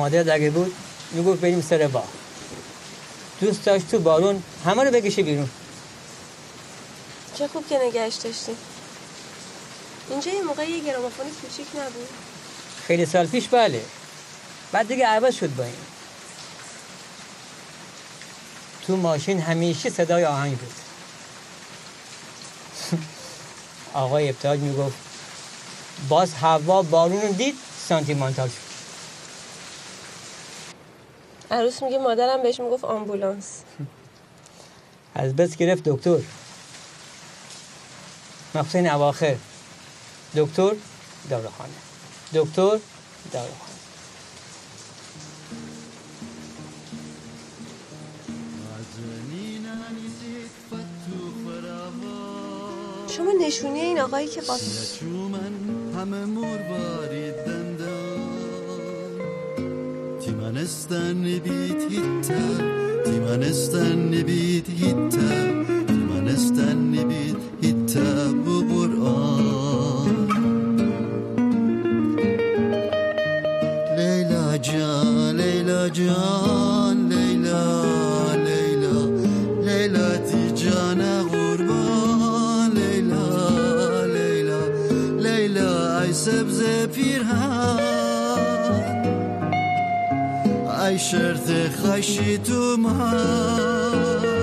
مادر اگه بود می‌گفت بریم سر با دوست داشت تو بارون همه رو بکشه بیرون. چه خوب که نگهش داشتیم اینجا یه موقع یه گرامافون کوچیک نبود؟ خیلی سال پیش بله. بعد دیگه عوض شد با این. تو ماشین همیشه صدای آهنگ بود. <laughs> آقای ابتهاج می‌گفت باز هوا بارون رو دید سانتیمانتال شد. عروس میگه مادرم بهش می‌گفت آمبولانس. از بس گرفت دکتر. مخصوصا این اواخر. دکتر داروخانه. دکتر داروخانه. شما نشونی این آقایی که با همه مرباری Timanestan bit hitta Timanestan bit hitta Timanestan bit hitta bu Kur'an Leyla can Leyla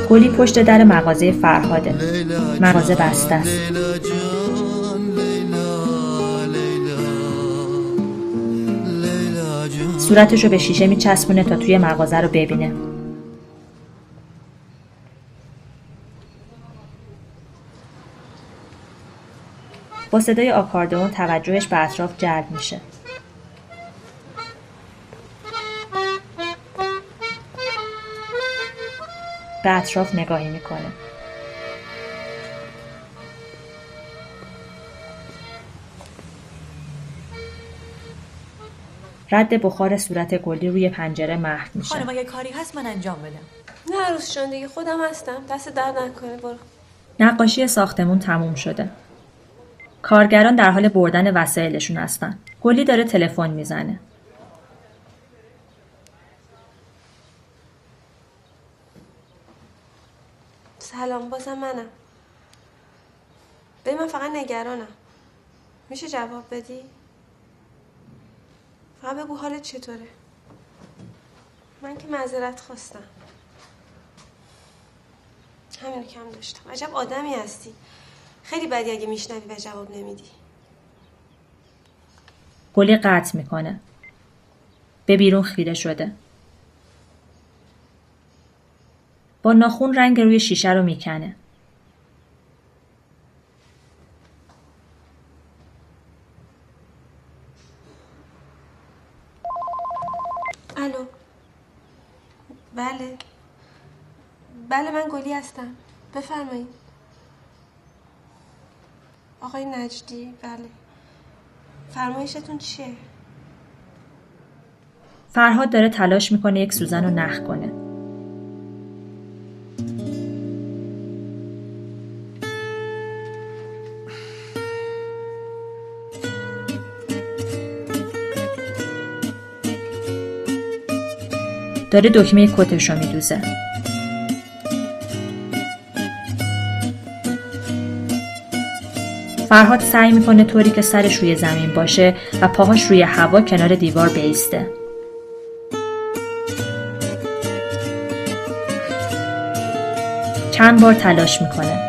گلی پشت در مغازه فرهاده. مغازه بسته است. صورتش رو به شیشه میچسبونه تا توی مغازه رو ببینه. با صدای آکاردئون توجهش به اطراف جلب میشه. به اطراف نگاهی می‌کنه. رد بخار صورت گلی روی پنجره محو میشه. خانم اگه کاری هست من انجام بدم. نه عروس جان دیگه خودم هستم. دست درد نکنه برو. نقاشی ساختمون تموم شده. کارگران در حال بردن وسایلشون هستن. گلی داره تلفن می‌زنه. نگرانم میشه جواب بدی؟ فقط بگو حالت چطوره من که معذرت خواستم همین رو کم داشتم عجب آدمی هستی خیلی بدی اگه میشنوی و جواب نمیدی گلی قطع می‌کنه. به بیرون خیره شده. با ناخون رنگ روی شیشه رو می‌کنه. الو بله بله من گلی هستم بفرمایید آقای نجدی بله فرمایشتون چیه فرهاد داره تلاش می‌کنه یک سوزن رو نخ کنه. داره دکمه کتش رو میدوزه. فرهاد سعی می‌کنه طوری که سرش روی زمین باشه و پاهاش روی هوا کنار دیوار بیسته. چند بار تلاش می‌کنه.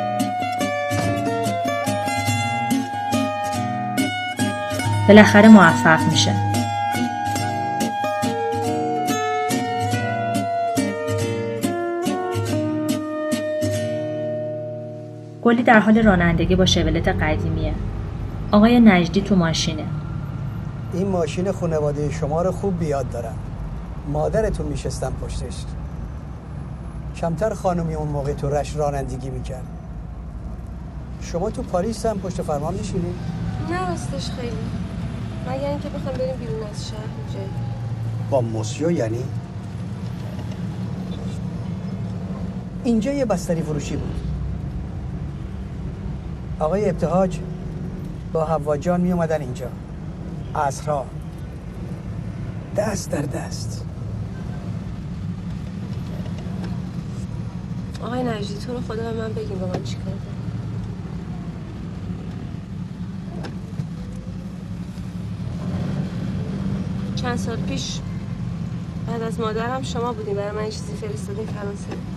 بالاخره موفق میشه. گلی در حال رانندگی با شولت قدیمیه. آقای نجدی تو ماشینه. این ماشین خانواده شما رو خوب بیاد دارم. مادرتون میشستم پشتش. کمتر خانمی اون موقع تو رش رانندگی می‌کرد. شما تو پاریس هم پشت فرمان میشینید نه راستش خیلی. مگر اینکه بخوام بریم بیرون از شهر جایی با موسیو یعنی؟ اینجا یه بستری فروشی بود. آقای ابتهاج با حوا جان می اومدن اینجا. عصرها. دست در دست. آقای نجدی تو رو خدا به من بگین با من چیکار چند سال پیش بعد از مادرم شما بودین برای من چیزی فرستادین فرانسه.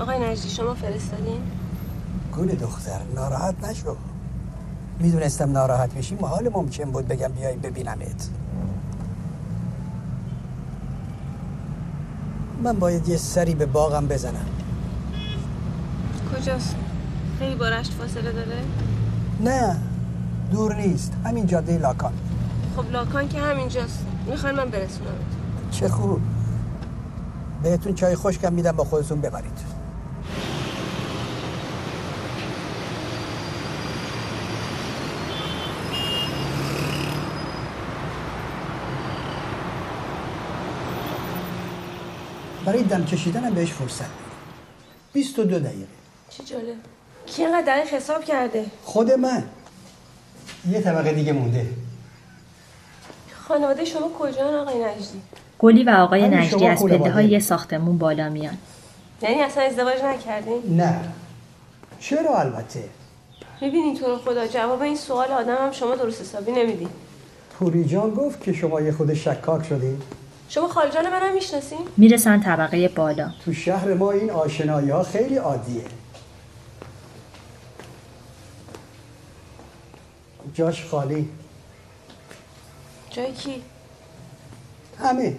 آقای نجدی شما فرستادین؟ گل دختر ناراحت نشو. می‌دونستم ناراحت میشی محال ممکن بود بگم بیای ببینمت. من باید یه سری به باغم بزنم. کجاست؟ خیلی با رشت فاصله داره؟ نه دور نیست همین جاده لاکان. خب لاکان که همینجاست. می‌خواین من برسونم چه خوب. بهتون چای خشکم میدم با خودتون ببرید. برای دم کشیدنم بهش فرصت بدید 22 دقیقه. چه جالب. کی اینقدر دقیق حساب کرده؟ خود من. یه طبقه دیگه مونده. خانواده شما کجا آقای نجدی؟ گلی و آقای نجدی از. پله های یه ساختمون بالا میان. یعنی اصلا ازدواج نکردین؟ نه. چرا البته؟ می‌بینین تو رو خدا جواب این سوال آدم هم شما درست حسابی نمیدین پوری جان گفت که شما یه خود شکاک شدید شما خالجان منم می‌شناسین می‌رسن طبقه بالا. تو شهر ما این آشنایی ها خیلی عادیه جاش خالی جای کی همه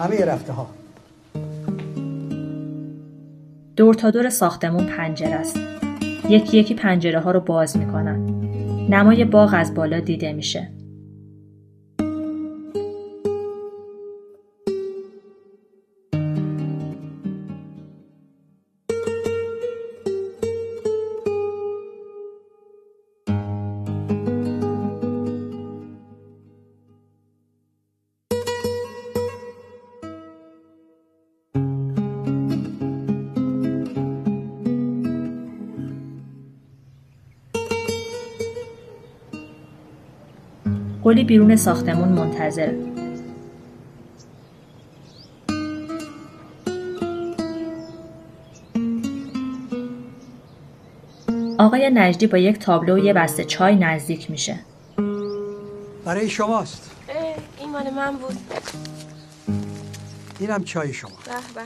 همه رفته ها دور تا دور ساختمون پنجره است. یکی یکی پنجره ها رو باز می‌کنن. نمای باغ از بالا دیده میشه. گلی بیرون ساختمون منتظره. آقای نجدی با یک تابلو و یه بسته چای نزدیک میشه. برای شماست. این مال من بود. اینم چای شما. به به.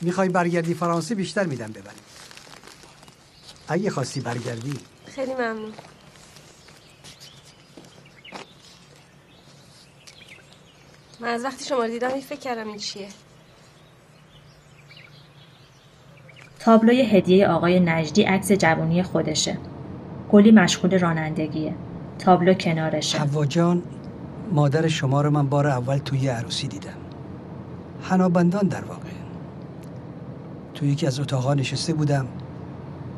می‌خوای برگردی فرانسه بیشتر میدم ببری اگه خواستی برگردی. خیلی ممنون. من از وقتی شما رو دیدم این فکر کردم این چیه تابلوی هدیه آقای نجدی عکس جوانی خودشه. گلی مشغول رانندگیه. تابلو کنارشه. حوا جان مادر شما رو من بار اول توی عروسی دیدم حنابندان در واقع توی یکی از اتاقا نشسته بودم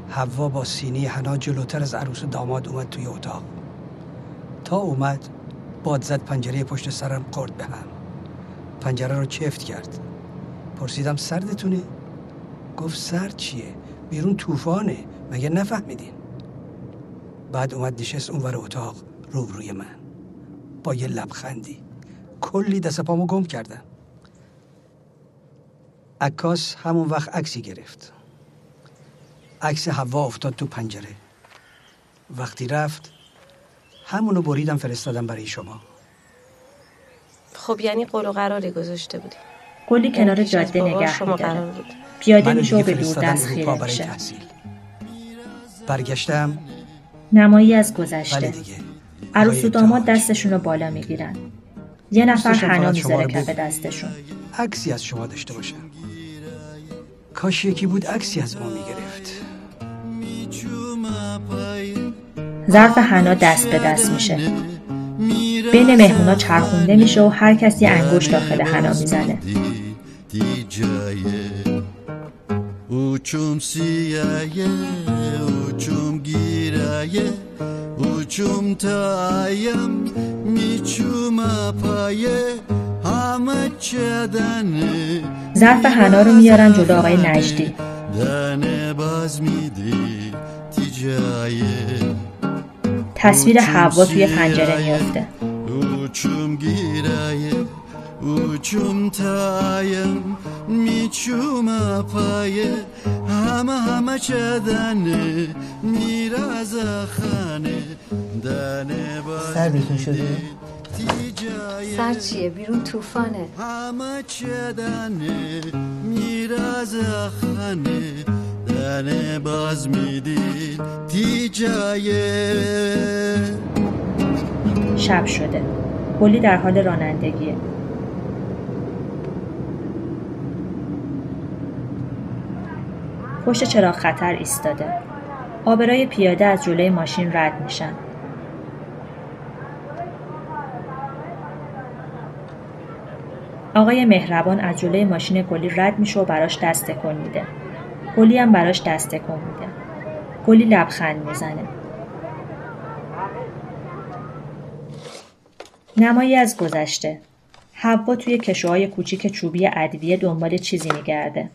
حوا با سینی حنا جلوتر از عروس و داماد اومد توی اتاق تا اومد باد زد پنجره پشت سرم خورد به هم. پنجره رو چفت کرد. پرسیدم سردتونه؟ گفت سرد چیه؟ بیرون طوفانه. مگه نفهمیدین؟ بعد اومد نشست اونور اتاق روبروی من. با یه لبخندی. کلی دست پامو گم کردم. عکاس همون وقت عکسی گرفت. عکس هوا افتاد تو پنجره. وقتی رفت همونو بریدم فرستادم برای شما خب یعنی قول و قراری گذاشته بودی گلی کنار پیش از جاده نگه شما میداره. قرار بود پیاده میشه و به دوردست اروپا خیره برای میشه. تحصیل برگشتم نمایی از بله گذشته. دیگه عروس و داماد دستشون رو بالا می‌گیرن. یه نفر حنا می‌ذاره کف. دستشون. عکسی از شما داشته باشم کاش یکی بود عکسی از ما می‌گرفت ظرف حنا دست به دست میشه. بین مهمونا چرخونده میشه و هر کسی انگشت داخل حنا می‌زنه. Uçum siyaye, uçum giraye, uçum tayem, miçum apaye, همه چدنه ظرف حنا رو میارن جلو آقای نجدی. دنه باز میدی تیجایه تصویر حوا توی پنجره میافته. همه همه چدنه خانه. دنه باز سردتون شده؟ سر چیه؟ بیرون طوفانه. همه چدنه میراز خانه. دنه باز می‌دید تیجایه شب شده. گلی در حال رانندگیه. پشت چراغ خطر ایستاده. آبرای پیاده از جلوی ماشین رد میشن. آقای مهربان از جلوی ماشین گلی رد میشه و براش دست تکون میده. گلی هم براش دست تکون میده. گلی لبخند می‌زنه. نمایی از گذشته. حوا توی کشوهای کوچیک چوبی ادویه دنبال چیزی میگرده.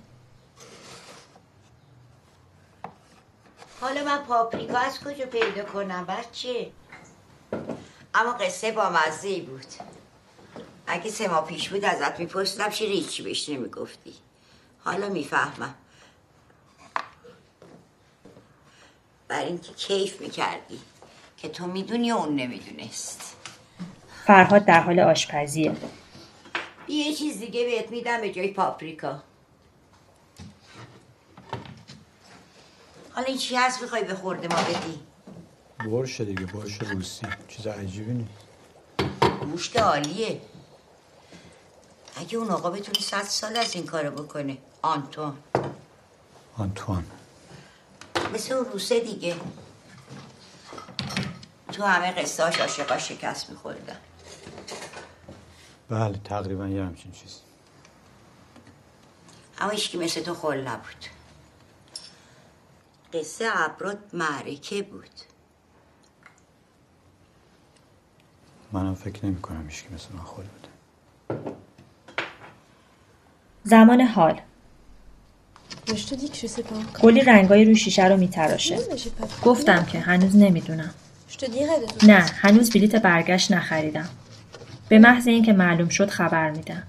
حالا من پاپریکا از کجا پیدا کنم بچه اما قصه با مزه بود. اگه سه ماه پیش بود ازت میپرسیدم چی ریچی بهش نمی‌گفتی. حالا می‌فهمم. بر اینکه کیف می‌کردی که تو می‌دونی و اون نمی‌دونست. فرهاد در حال آشپزیه. یه چیز دیگه بهت میدم به جای پاپریکا. حالا این چی هست می‌خوای به خورده ما بدی؟ برش دیگه برش روسی. چیز عجیبی نیست. گوشت عالیه. اگه اون آقا بتونه صد سال از این کارو بکنه. آنتون. آنتوان مثل اون روسه دیگه. تو همه قصهاش عاشقا شکست میخوردن. بله تقریبا یه همچین چیز اما هیچکی مثل تو خل نبود. قصه ابراد معرکه بود. منم فکر نمی کنم که مثل من خود بوده. زمان حال. گلی رنگای روی شیشه رو میتراشه. گفتم که هنوز نمی‌دونم. نه. هنوز بلیت برگشت نخریدم. به محض اینکه معلوم شد خبر میدم.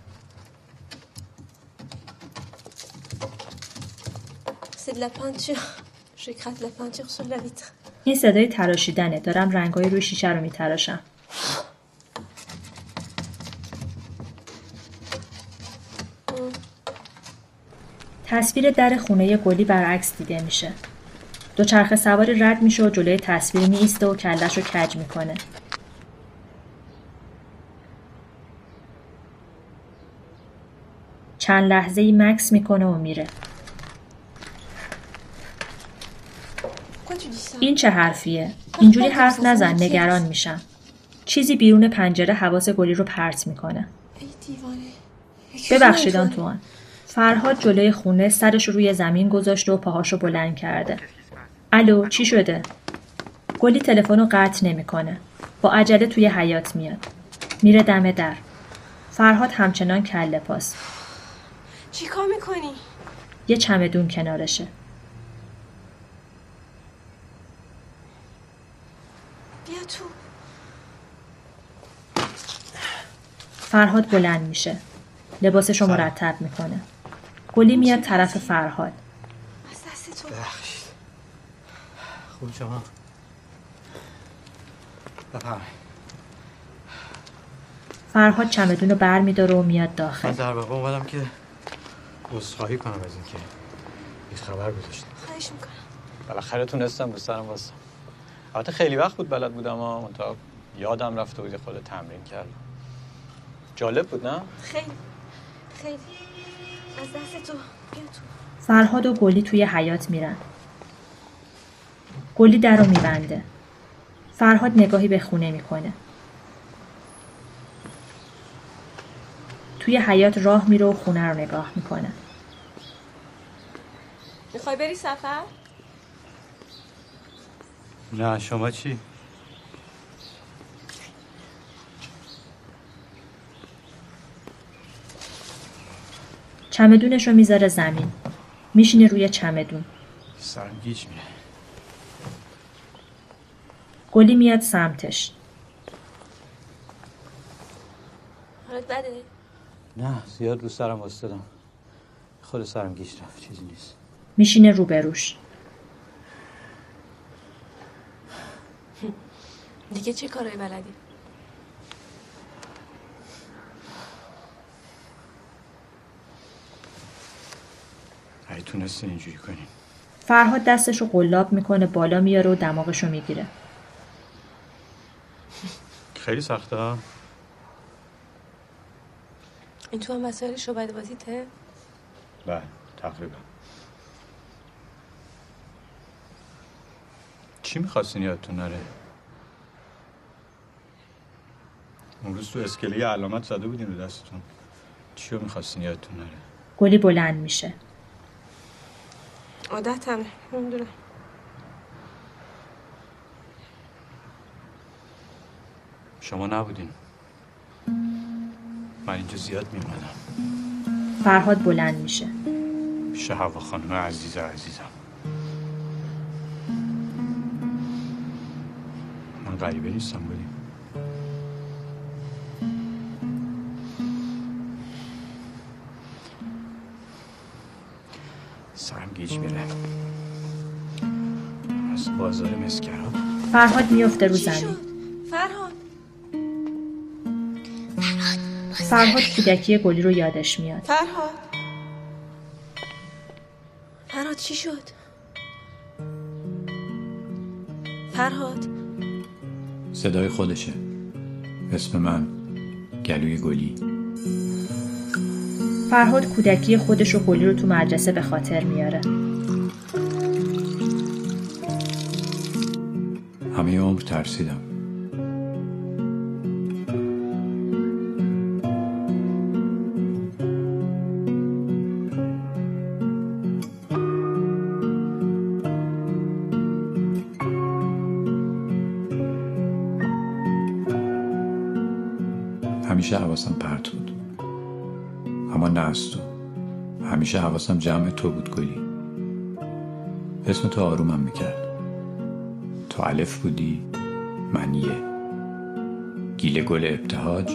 این صدای تراشیدنه. دارم رنگای روی شیشه رو میتراشم. تصویر در خونه گلی برعکس دیده میشه. دوچرخه سواری رد میشه و جلوی تصویر میایسته و کلش رو کج می‌کنه. چند لحظه ای مکس می‌کنه و میره. این چه حرفیه؟ اینجوری حرف نزن نگران میشم. چیزی بیرون پنجره حواس گلی رو پرت می‌کنه. ببخشید آنتوان. فرهاد جلوی خونه سرش رو روی زمین گذاشته و پاهاشو بلند کرده. الو چی شده؟ گلی تلفن رو قطع نمی‌کنه. با عجله توی حیات میاد. میره دم در. فرهاد همچنان کله پاس چی کار می‌کنی؟ یه چمدون کنارشه. بیا تو. فرهاد بلند میشه. لباسش رو مرتب می‌کنه. گلی میاد طرف فرهاد از دست تو. خوب شما فرهاد چمدون رو بر میداره و میاد من داخل در واقع اومدم که عذرخواهی کنم از اینکه بی خبر گذاشتم خواهش می‌کنم. بالاخره تونستم رو سرم واسم البته خیلی وقت بود بلد بودم اما منتها یادم رفته بود یه خود تمرین کردم جالب بود نه؟ خیلی. خیلی. از دست تو. بیا تو. فرهاد و گلی توی حیات میرن گلی در رو میبنده فرهاد نگاهی به خونه می‌کنه توی حیات راه میره و خونه رو نگاه می‌کنه می‌خوای بری سفر؟ نه شما چی؟ چمدونش رو می‌ذاره زمین. میشینه روی چمدون. سرم گیج میره. گلی میاد سمتش. حالت بده؟ نه زیاد رو سرم واسدم خود سرم گیج رفت چیزی نیست. میشینه روبروش دیگه چه کارایی بلدی؟ اگه تونستین اینجوری کنین فرهاد دستش رو قلاب می‌کنه بالا میاره و دماغش رو می‌گیره خیلی سخته ها این تو هم وسایل شعبده بازیته؟ بله تقریبا چی می‌خواستین یادتون نره؟ اون روز تو اسکله علامت زده بودین رو دستتون چی رو می‌خواستین یادتون نره؟ گلی بلند میشه عادتمه نمی‌دونم. شما نبودین. من اینجا زیاد میومدم فرهاد بلند میشه. پیش هوا خانم عزیز عزیزم. من غریبه نیستم گیج میره. از بازار مسکرا فرهاد میفته رو زمین. فرهاد. فرهاد کودکی گلی رو یادش میاد. فرهاد. فرهاد چی شد؟ فرهاد. صدای خودشه. اسم من گلوی گلی. فرهاد کودکی خودش و گلی رو تو مدرسه به خاطر میاره. همه عمر ترسیدم. همیشه حواسم پرت بود. اما نه از تو همیشه حواسم جمع تو بود گلی. اسم تو آرومم می‌کرد. تو الف بودی منیه گیل گل ابتهاج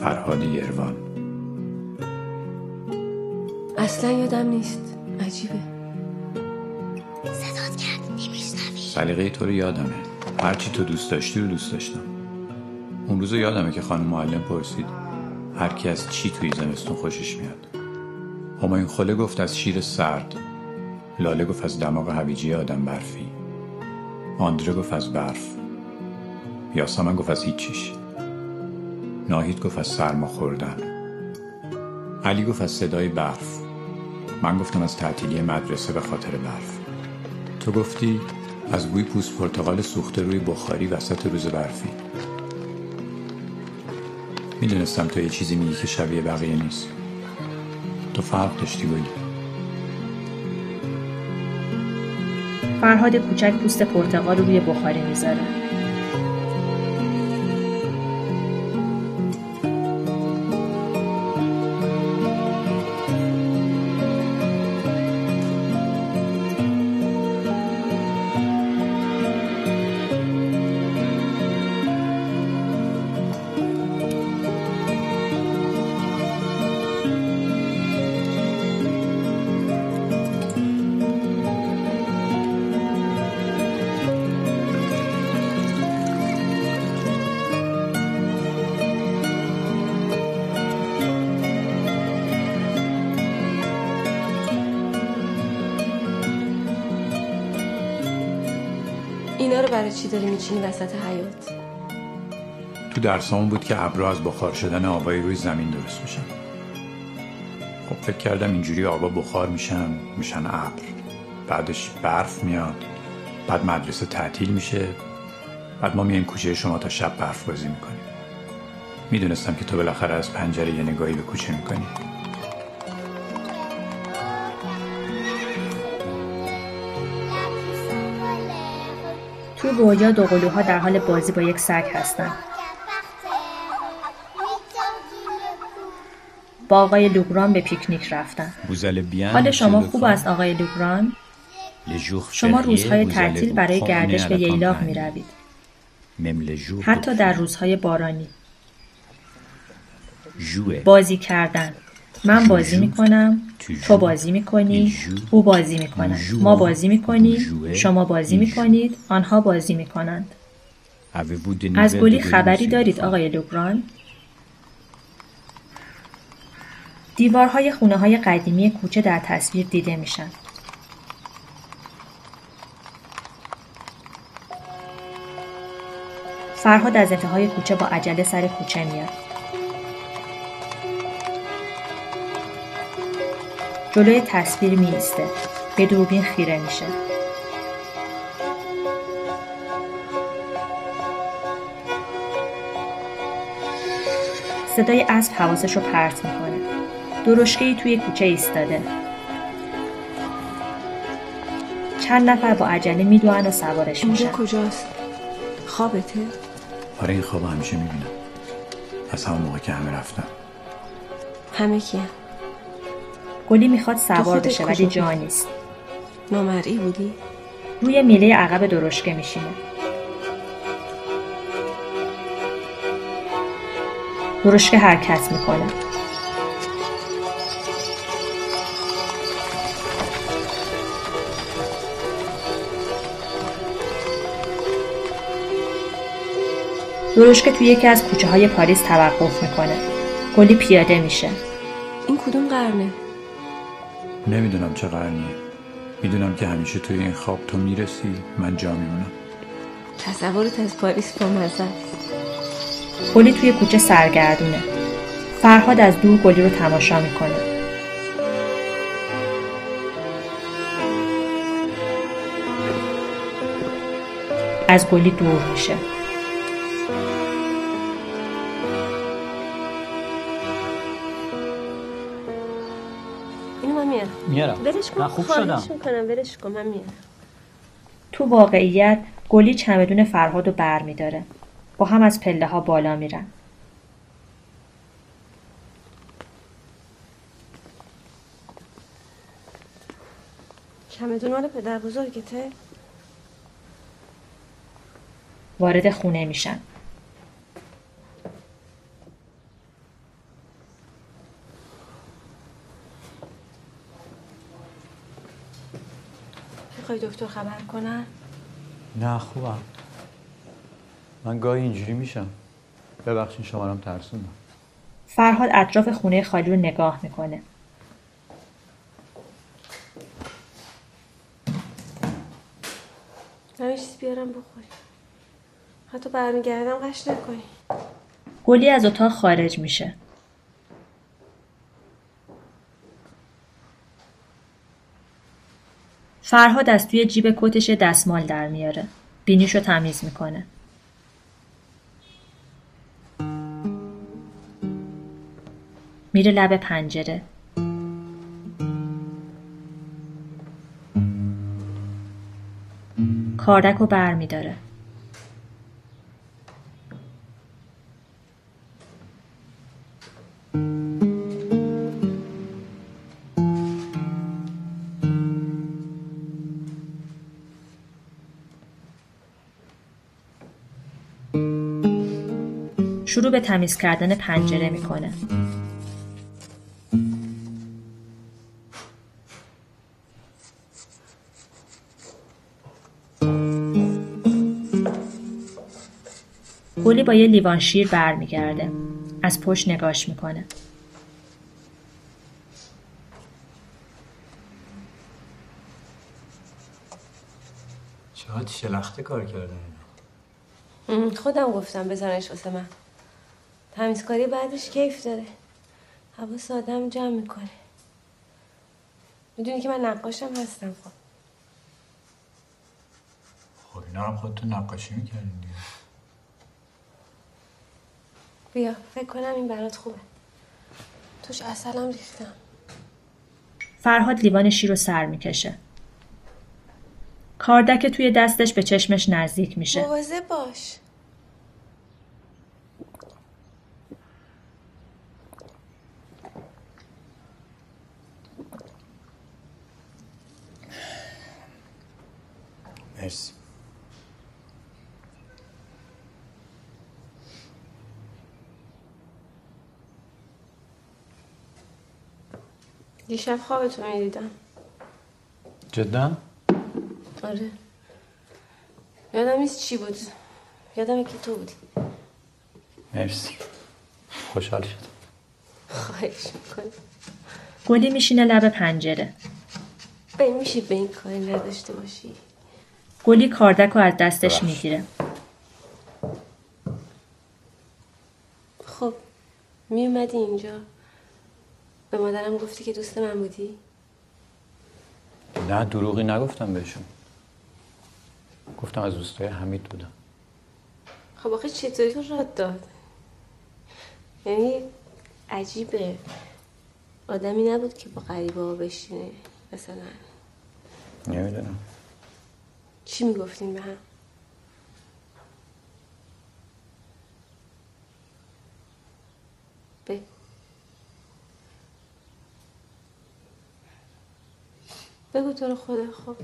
فرهاد یروان. اصلا یادم نیست. عجیبه. صدات کرد نمیشنوی. سلیقه تو رو یادمه. هرچی تو دوست داشتی رو دوست داشتم. اون روز یادمه که خانم معلم پرسید هر کی از چی توی زمستون خوشش میاد. همایون خله گفت از شیر سرد. لاله گفت از دماغ هویجی آدم برفی. آندره گفت از برف. یاسمن گفت از هیچیش. ناهید گفت از سرما خوردن. علی گفت از صدای برف. من گفتم از تعطیلی مدرسه به خاطر برف. تو گفتی از بوی پوست پرتقال سوخته روی بخاری وسط روز برفی. می‌دونستم تو یه چیزی میگی که شبیه بقیه نیست. تو فرق داشتی گلی فرهاد کوچک پوست پرتقال رو روی بخاری می‌ذاره. برای چی داری میچینی وسط حیات تو درسامون بود که ابرا از بخار شدن آبای روی زمین درست میشن. خب فکر کردم اینجوری آبا بخار میشن میشن ابر. بعدش برف میاد بعد مدرسه تعطیل میشه. بعد ما میایم کوچه شما تا شب برف بازی می‌کنیم. می‌دونستم که تو بالاخره از پنجره یه نگاهی به کوچه می‌کنی. تو رویا دوقلوها در حال بازی با یک سگ هستند. با آقای لوگران به پیکنیک رفتن. حال شما خوب است آقای لوگران؟ شما روزهای تعطیل برای گردش به ییلاق می روید. حتی در روزهای بارانی. بازی کردن. من بازی می کنم. تو بازی می کنی. او بازی می کند. ما بازی می کنیم. شما بازی می کنید. آنها بازی می کنند. از گلی خبری دارید آقای لوگران؟ دیوارهای خونه های قدیمی کوچه در تصویر دیده میشن. فرهاد از انتهای کوچه با عجله سر کوچه میاد. جلوی تصویر می ایسته. به دوربین خیره میشه. صدای اسب حواسش رو پرت می‌کنه. درشکهای توی کوچه ایستاده. چند نفر با عجله میدوئن و سوارش اینجا میشن. کجاست خوابته آره این خواب همیشه می‌بینم از همون موقع که همه رفتن همه کیه گلی می‌خواد سوار بشه ولی جا؟ نیست. نامرئی بودی روی میله عقب درشکه میشینه. درشکه حرکت می‌کنه. درشکه توی یکی از کوچه های پاریس توقف می‌کنه. گلی پیاده میشه. این کدوم قرنه نمی‌دونم چه قرنیه می‌دونم که همیشه توی این خواب تو می‌رسی من جا میمونم تصورت از پاریس با مزه گلی توی کوچه سرگردونه. فرهاد از دور گلی رو تماشا می‌کنه. از گلی دور میشه. میارم میارم. ولش کن من خوب شدم. می‌کنم ولش کن من میارم تو واقعیت گلی چمدون فرهاد رو بر می داره. با هم از پله ها بالا میرن. چمدون مال پدر بزرگته وارد خونه میشن. می‌خوای دکتر خبر کنن؟ نه خوبم من گاهی اینجوری میشم ببخشین شما رو هم ترسوندم فرهاد اطراف خونه خالی رو نگاه می‌کنه. همه چیز بیارم بخوری حتی برمیگردم قش نکنی گلی از اتاق خارج میشه. فرهاد از توی جیب کتش دستمال در میاره. بینیشو تمیز می‌کنه. میره لب پنجره. کاردک رو بر میداره. شروع به تمیز کردن پنجره می‌کنه. گلی با یه لیوان شیر برمیگرده. از پشت نگاش می‌کنه. چقدر شلخته کار کرده اینا خودم گفتم بزنش واسه من تمیزکاری بعدش کیف داره. حواس آدم جمع می‌کنه. می‌دونی که من نقاشم هستم خب. خب اینا هم خودتون نقاشی می‌کردین دیگه. بیا فکر کنم این برات خوبه. توش اصلم ریختم. فرهاد لیوان شیر رو سر می‌کشه. کاردک توی دستش به چشمش نزدیک میشه. مواظب باش مرسی دیشب خوابتو می‌دیدم جدا؟ آره. یادم نیست چی بود. یادم که تو بودی. مرسی. خوشحال شدم. خواهش می‌کنم. گلی میشینه لب پنجره. به میشه به این کاری نداشته باشی. گلی کاردک رو از دستش می‌گیره. خب میومدی اینجا. به مادرم گفتی که دوست من بودی؟ نه دروغی نگفتم بهشون. گفتم از دوستای حمید بودم. خب آخه چطوری تو راد داد؟ یعنی عجیبه. آدمی نبود که با غریبه ها بشینه مثلا. نمی‌دونم. چی می‌گفتین به هم؟ بگو. بگو تو رو خدا خب.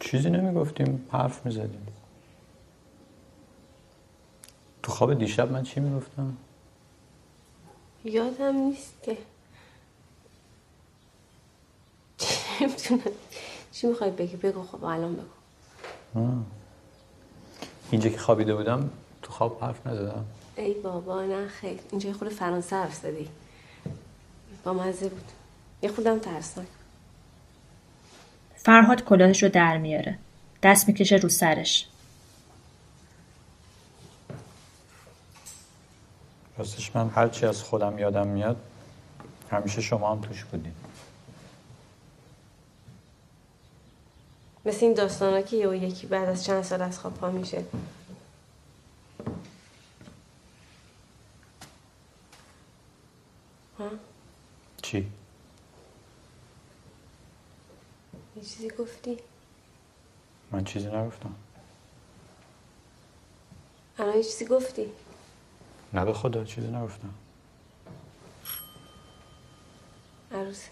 چیزی نمی‌گفتیم حرف می‌زدیم. تو خواب دیشب من چی می‌گفتم؟ یادم نیست که. نمی‌تونم چی می‌خوای بگی؟ بگو خب الان بگو. آه. اینجا که خوابیده بودم تو خواب حرف نزدم. ای بابا نه خیر اینجا یه خود فرانسه حرف زدی. با مزه بود. یه خودم ترسناک. فرهاد کلاهش رو در میاره. دست می‌کشه رو سرش. راستش من هرچی از خودم یادم میاد همیشه شما هم توش بودین مثل این داستانا که یه و یکی بعد از چند سال از خواب پا میشه ها چی؟ یه چیزی گفتی؟ من چیزی نگفتم. الان یه چیزی گفتی؟ نه به خدا چیزی نگفتم. عروسه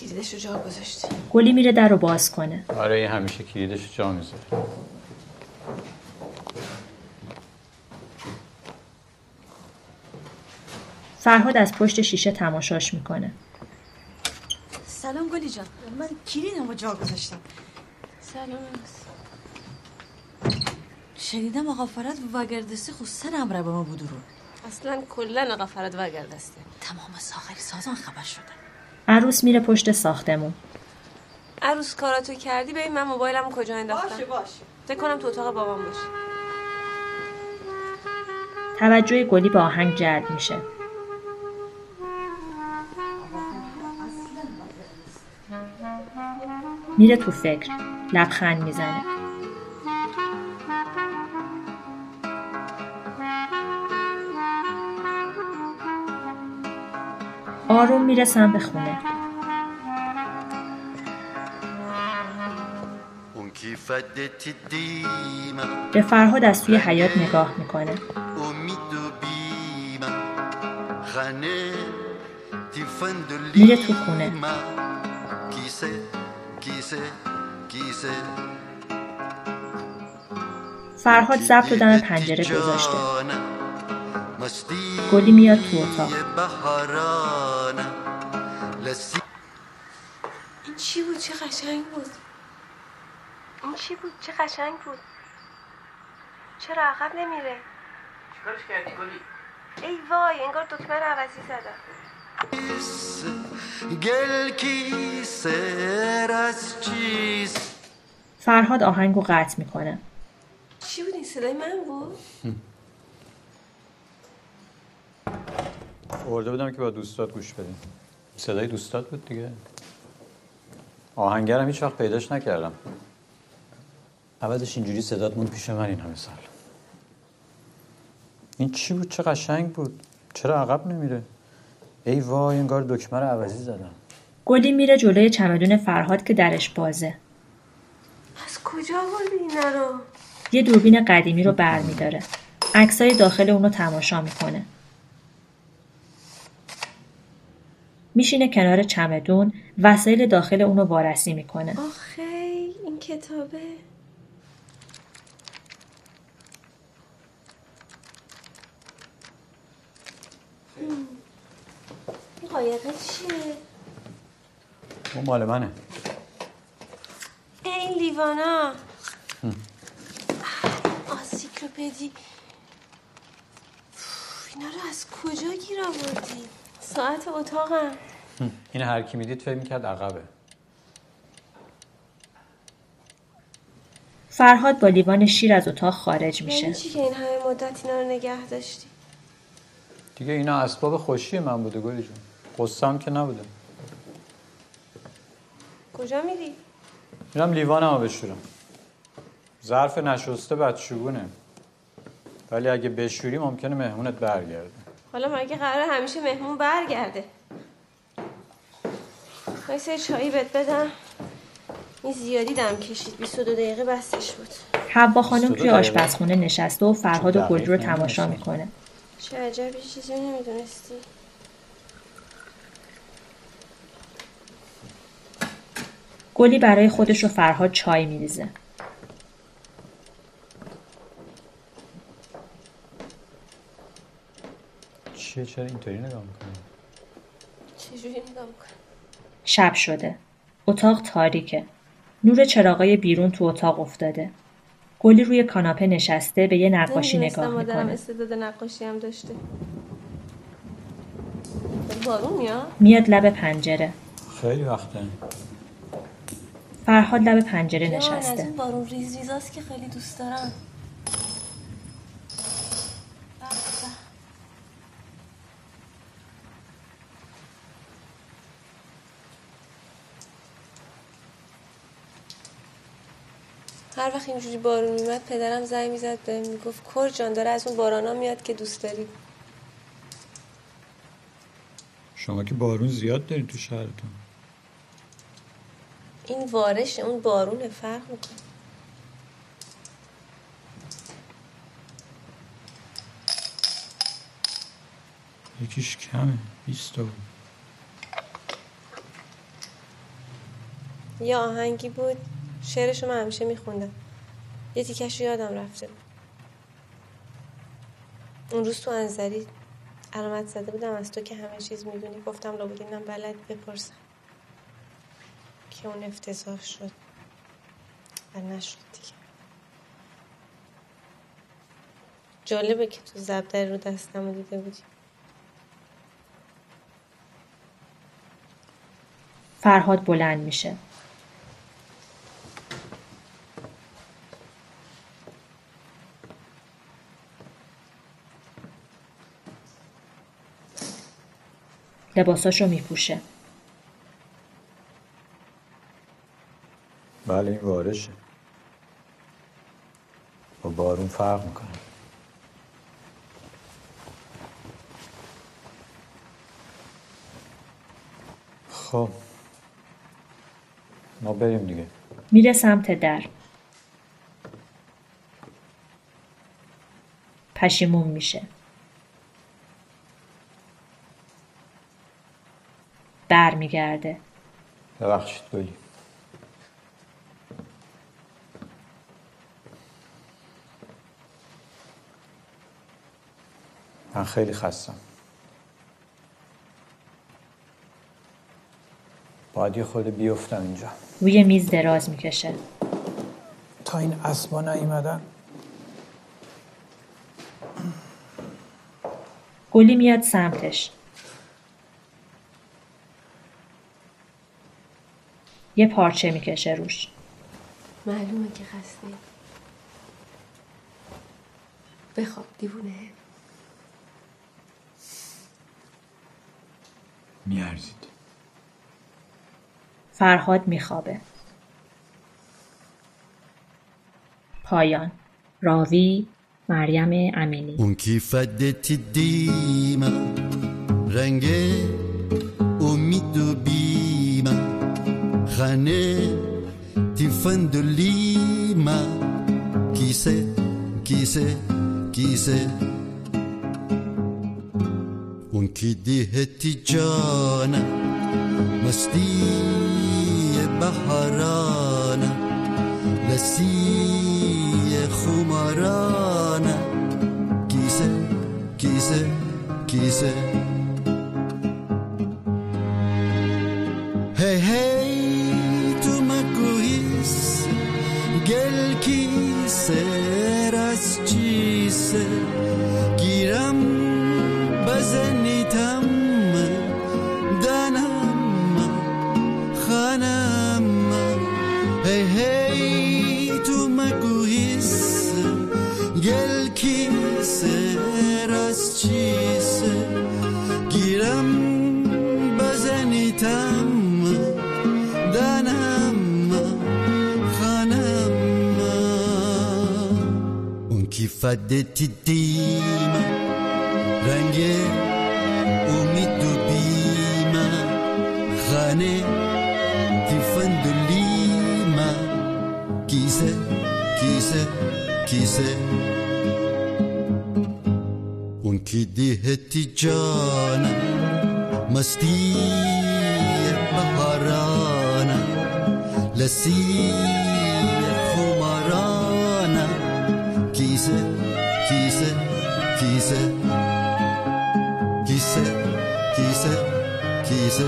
کلیدش رو جا گذاشتی. گلی میره در رو باز کنه. آره این همیشه کلیدش جا می‌ذاره. فرهاد از پشت شیشه تماشاش می‌کنه. سلام گلی جان. من کلیدم رو جا گذاشتم. سلام. شنیدم آقا فراد وگردستی خود سر امره به ما بودو رو. اصلا کلا آقا فراد وگردسته تمام ساخری سازان خبر شدن عروس میره پشت ساختمون. عروس کاراتو کردی؟ ببین من موبایلم کجا انداختم. باشه باشه. فکر کنم تو اتاق بابام باشه. توجه گلی به آهنگ جلب میشه. میره تو فکر لبخند می‌زنه. آروم میره سمت خونه. به فرهاد از توی حیات نگاه می‌کنه. میره تو خونه. فرهاد ضبط و دم پنجره گذاشته. گلی میاد تو اتاق. بهارانه لسی این چی بود؟ چه قشنگ بود؟ این چی بود؟ چه قشنگ بود؟ چرا عقب نمیره؟ چیکارش کردی گلی؟ ای وای انگار دکمه رو عوضی زدم. گل کیسه از چیست؟ فرهاد آهنگو قطع می‌کنه. چی بود این صدای من بود؟ ارده بودم که با دوستات گوش بدیم. صدای دوستات بود دیگه. آهنگرم هیچ وقت پیداش نکردم. عوضش اینجوری صدات موند پیش من این همه سال. این چی بود؟ چه قشنگ بود. چرا عقب نمیره؟ ای وای انگار دکمه رو عوضی زدم. گلی میره جلوی چمدون فرهاد که درش بازه. از کجا آوردی اینا رو؟ یه دوربین قدیمی رو برمیداره. عکسای داخل اونو تماشا می‌کنه. میشینه کنار چمدون وسایل داخل اونو وارسی می‌کنه. آخه این کتابه هم. این قایقه چیه؟ اون مال منه. این لیوانا. آنسیکلوپدی. اینا رو از کجا گیر آوردی؟ ساعت اتاقم. این هر کی می‌دید فکر می‌کرد عقبه. فرهاد با لیوان شیر از اتاق خارج میشه. یعنی چی که این همه مدت اینا رو نگه داشتی؟ دیگه اینا اسباب خوشی من بوده گلی جون. قصم که نبوده. کجا میری؟ میرم لیوانمو بشورم. ظرف نشسته بچگونه ولی اگه بشوری ممکنه مهمونت برگرده. حالا مگه قرار همیشه مهمون برگرده؟ وایسا یه چایی بهت بدم. این زیادی دم کشید. 22 دقیقه بستش بود. حوا خانم 22 توی. آشپزخونه نشسته و فرهاد و گلی رو. تماشا می‌کنه. چه عجب یه چیزی نمی‌دونستی. گلی برای خودش و فرهاد چای میریزه. چیه؟ چرا اینطوری نگاه می‌کنی؟ چجوری نگاه شب شده. اتاق تاریکه. نور چراغای بیرون تو اتاق افتاده. گلی روی کاناپه نشسته به یه نقاشی نگاه مادرم می‌کنه. استعداد نقاشی هم داشته. بارون میاد؟ میاد لب پنجره. خیلی وقته. فرهاد لب پنجره از نشسته. اون بارون ریز ریزاست که خیلی دوست دارم. به به. هر وقت اینجوری بارون میمد پدرم زنگ می‌زد بهم می‌گفت کور جان داره از اون بارانا میاد که دوست داری. شما که بارون زیاد دارین تو شهرتون. این وارش اون بارون فرق می‌کنه. یکیش کمه 20 تا بود. یه آهنگی بود شعرشو من همیشه میخوندم. یه تیکش رو یادم رفته بود. اون روز تو انزلی علامت زده بودم از تو که همه چیز می‌دونی گفتم لابد اینم بلد بپرسم. که اون افتضاح شد و نشد دیگه جالبه که تو زبدر رو دستم دیده بودی فرهاد بلند میشه. لباساشو میپوشه. بله این وارشه با بارون فرق می‌کنه خب ما بریم دیگه میره سمت در. پشیمون میشه. برمیگرده. ببخشید گلی من خیلی خستم باید یه خورده بیفتم اینجا روی میز دراز می‌کشه. تا این اسبا نیومدن گلی میاد سمتش. یه پارچه می‌کشه روش. معلومه که خسته بخواب دیوونه میارزید. فرهاد میخوابه. پایان. راوی مریم امینی. اون کی فدت دیما رنگ امید و بیم. خانه تیفند لیما کیسه کیسه کیسه. اون دی هتی جانا مستی بحرانا لسی خمارانه کیسه کیسه کیسه. فدت الديمة غنية ومد بيمة غني تفند ليمة كيسة كيسة. كيسة ونكديها التجانة مستية بهرانة لسية giyse Giyse Giyse Giyse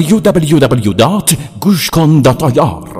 www.gushkon.ir